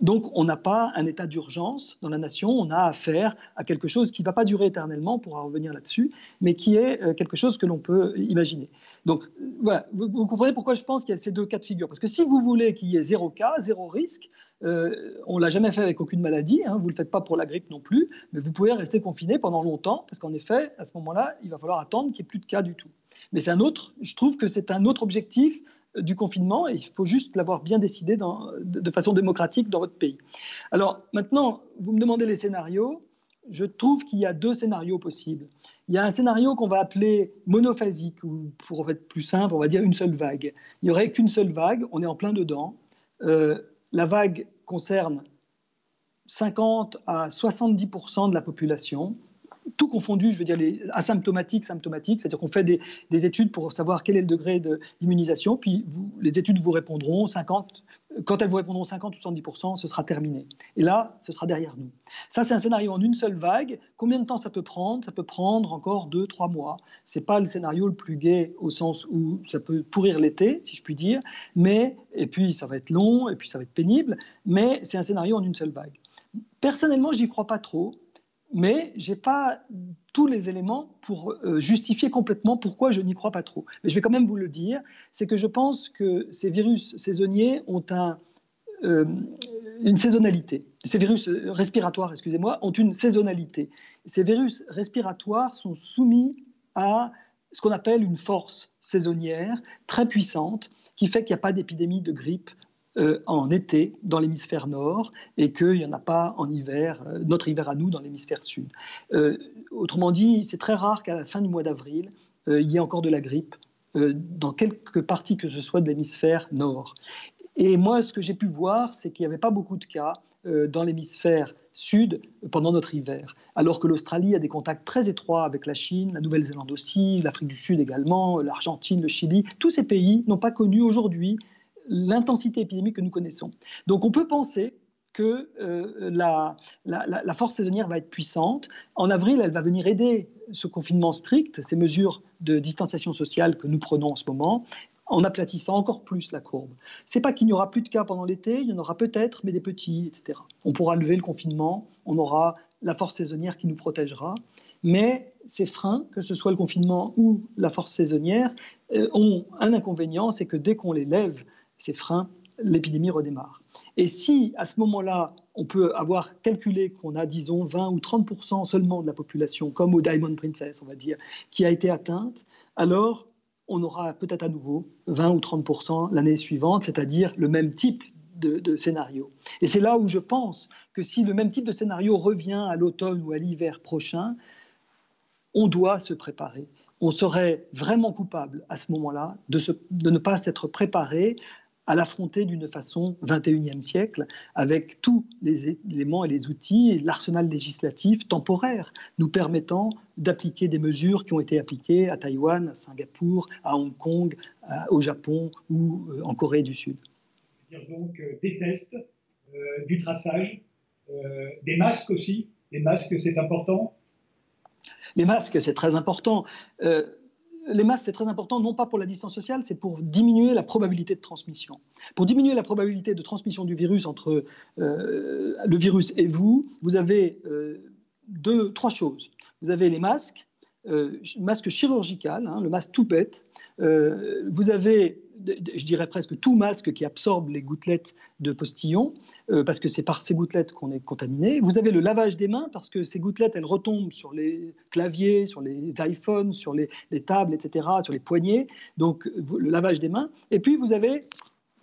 Donc on n'a pas un état d'urgence dans la nation, on a affaire à quelque chose qui ne va pas durer éternellement, on pourra revenir là-dessus, mais qui est euh, quelque chose que l'on peut imaginer. Donc voilà, vous, comprenez pourquoi je pense qu'il y a ces deux cas de figure? Parce que si vous voulez qu'il y ait zéro cas, zéro risque, euh, on ne l'a jamais fait avec aucune maladie, hein, vous ne le faites pas pour la grippe non plus, mais vous pouvez rester confiné pendant longtemps, parce qu'en effet, à ce moment-là, il va falloir attendre qu'il n'y ait plus de cas du tout. Mais c'est un autre, je trouve que c'est un autre objectif euh, du confinement il faut juste l'avoir bien décidé de, façon démocratique dans votre pays. Alors maintenant, vous me demandez les scénarios. Je trouve qu'il y a deux scénarios possibles. Il y a un scénario qu'on va appeler monophasique, ou pour être plus simple, on va dire une seule vague. Il n'y aurait qu'une seule vague, on est en plein dedans. Euh, la vague concerne 50 à 70% de la population tout confondu, je veux dire les asymptomatiques, symptomatiques, c'est-à-dire qu'on fait des, études pour savoir quel est le degré d'immunisation, puis les études vous répondront 50, quand elles vous répondront 50 ou 70%, ce sera terminé. Et là, ce sera derrière nous. Ça, c'est un scénario en une seule vague. Combien de temps ça peut prendre? Ça peut prendre encore 2-3 mois. Ce n'est pas le scénario le plus gai au sens où ça peut pourrir l'été, si je puis dire, mais, et puis ça va être long, et puis ça va être pénible, mais c'est un scénario en une seule vague. Personnellement, j'y crois pas trop mais je n'ai pas tous les éléments pour euh, justifier complètement pourquoi je n'y crois pas trop. Mais je vais quand même vous le dire, c'est que je pense que ces virus saisonniers ont euh, une saisonnalité. Ces virus respiratoires, excusez-moi, ont une saisonnalité. Ces virus respiratoires sont soumis à ce qu'on appelle une force saisonnière très puissante qui fait qu'il n'y a pas d'épidémie de grippe euh, en été dans l'hémisphère nord et qu'il n'y en a pas en hiver, euh, notre hiver à nous dans l'hémisphère sud. Euh, autrement dit, c'est très rare qu'à la fin du mois d'avril, il y ait encore de la grippe dans quelque partie que ce soit de l'hémisphère nord. Et moi, ce que j'ai pu voir, c'est qu'il n'y avait pas beaucoup de cas dans l'hémisphère sud pendant notre hiver, alors que l'Australie a des contacts très étroits avec la Chine, la Nouvelle-Zélande aussi, l'Afrique du Sud également, l'Argentine, le Chili. Tous ces pays n'ont pas connu aujourd'hui l'intensité épidémique que nous connaissons. Donc on peut penser que euh, la, force saisonnière va être puissante. En avril, elle va venir aider ce confinement strict, ces mesures de distanciation sociale que nous prenons en ce moment, en aplatissant encore plus la courbe. C'est pas qu'il n'y aura plus de cas pendant l'été, il y en aura peut-être, mais des petits, etc. On pourra lever le confinement, on aura la force saisonnière qui nous protégera, mais ces freins, que ce soit le confinement ou la force saisonnière, euh, ont un inconvénient, c'est que dès qu'on les lève, ces freins, l'épidémie redémarre. Et si à ce moment-là, on peut avoir calculé qu'on a, disons, 20 ou 30 seulement de la population, comme au Diamond Princess, on va dire, qui a été atteinte, alors on aura peut-être à nouveau 20 ou 30 l'année suivante, c'est-à-dire le même type de, scénario. Et c'est là où je pense que si le même type de scénario revient à l'automne ou à l'hiver prochain, on doit se préparer. On serait vraiment coupable à ce moment-là de, ne pas s'être préparé à l'affronter d'une façon 21e siècle, avec tous les éléments et les outils et l'arsenal législatif temporaire nous permettant d'appliquer des mesures qui ont été appliquées à Taïwan, à Singapour, à Hong Kong, au Japon ou euh, en Corée du Sud. Donc euh, des tests, euh, du traçage, des masques aussi. Les masques, c'est important? Les masques, c'est très important les masques, c'est très important, non pas pour la distance sociale, c'est pour diminuer la probabilité de transmission. Pour diminuer la probabilité de transmission du virus entre euh, le virus et vous, vous avez euh, deux, trois choses. Vous avez les masques, euh, masque chirurgical, hein, le masque tout bête. vous avez je dirais presque tout masque qui absorbe les gouttelettes de postillon, euh, parce que c'est par ces gouttelettes qu'on est contaminé. Vous avez le lavage des mains, parce que ces gouttelettes, elles retombent sur les claviers, sur les iPhones, sur les, tables, etc., sur les poignets. Donc, le lavage des mains. Et puis, vous avez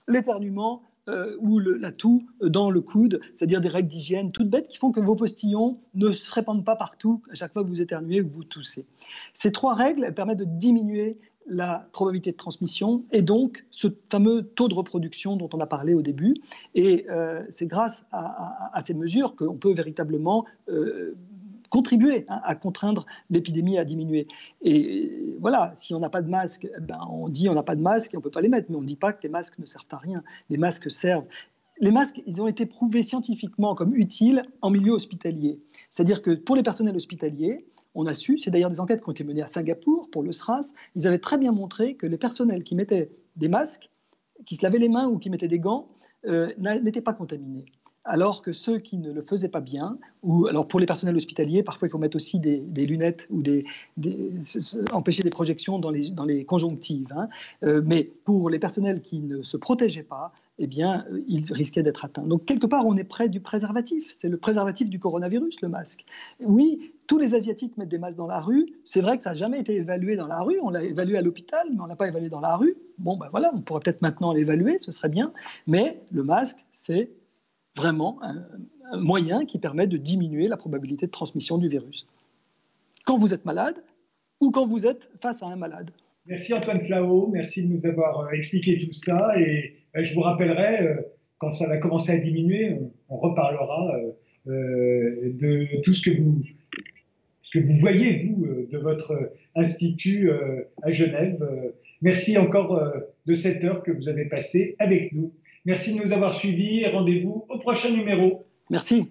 l'éternuement euh, ou la toux dans le coude, c'est-à-dire des règles d'hygiène toutes bêtes qui font que vos postillons ne se répandent pas partout à chaque fois que vous éternuez ou que vous toussez. Ces trois règles elles permettent de diminuer la probabilité de transmission et donc ce fameux taux de reproduction dont on a parlé au début. Et euh, c'est grâce à, ces mesures qu'on peut véritablement euh, contribuer hein, à contraindre l'épidémie à diminuer. Et voilà, si on n'a pas de masque, eh ben on dit on n'a pas de masque et on ne peut pas les mettre, mais on ne dit pas que les masques ne servent à rien. Les masques servent. Les masques, ils ont été prouvés scientifiquement comme utiles en milieu hospitalier. C'est-à-dire que pour les personnels hospitaliers, on a su, c'est d'ailleurs des enquêtes qui ont été menées à Singapour pour le SRAS, ils avaient très bien montré que les personnels qui mettaient des masques, qui se lavaient les mains ou qui mettaient des gants, euh, n'étaient pas contaminés alors que ceux qui ne le faisaient pas bien, ou alors pour les personnels hospitaliers, parfois il faut mettre aussi des, lunettes ou des, empêcher des projections dans les, dans les conjonctives. Hein. Euh, mais pour les personnels qui ne se protégeaient pas, eh bien, euh, ils risquaient d'être atteints. Donc quelque part, on est près du préservatif. C'est le préservatif du coronavirus, le masque. Oui, tous les Asiatiques mettent des masques dans la rue. C'est vrai que ça n'a jamais été évalué dans la rue. On l'a évalué à l'hôpital, mais on ne l'a pas évalué dans la rue. Bon, ben voilà, on pourrait peut-être maintenant l'évaluer, ce serait bien. Mais le masque, c'est vraiment un, moyen qui permet de diminuer la probabilité de transmission du virus. Quand vous êtes malade ou quand vous êtes face à un malade. Merci Antoine Flao, merci de nous avoir euh, expliqué tout ça. Et je vous rappellerai, euh, quand ça va commencer à diminuer, on, reparlera de tout ce que vous, ce que vous voyez, vous, de votre institut à Genève. Merci encore de cette heure que vous avez passée avec nous. Merci de nous avoir suivis et rendez-vous au prochain numéro. Merci.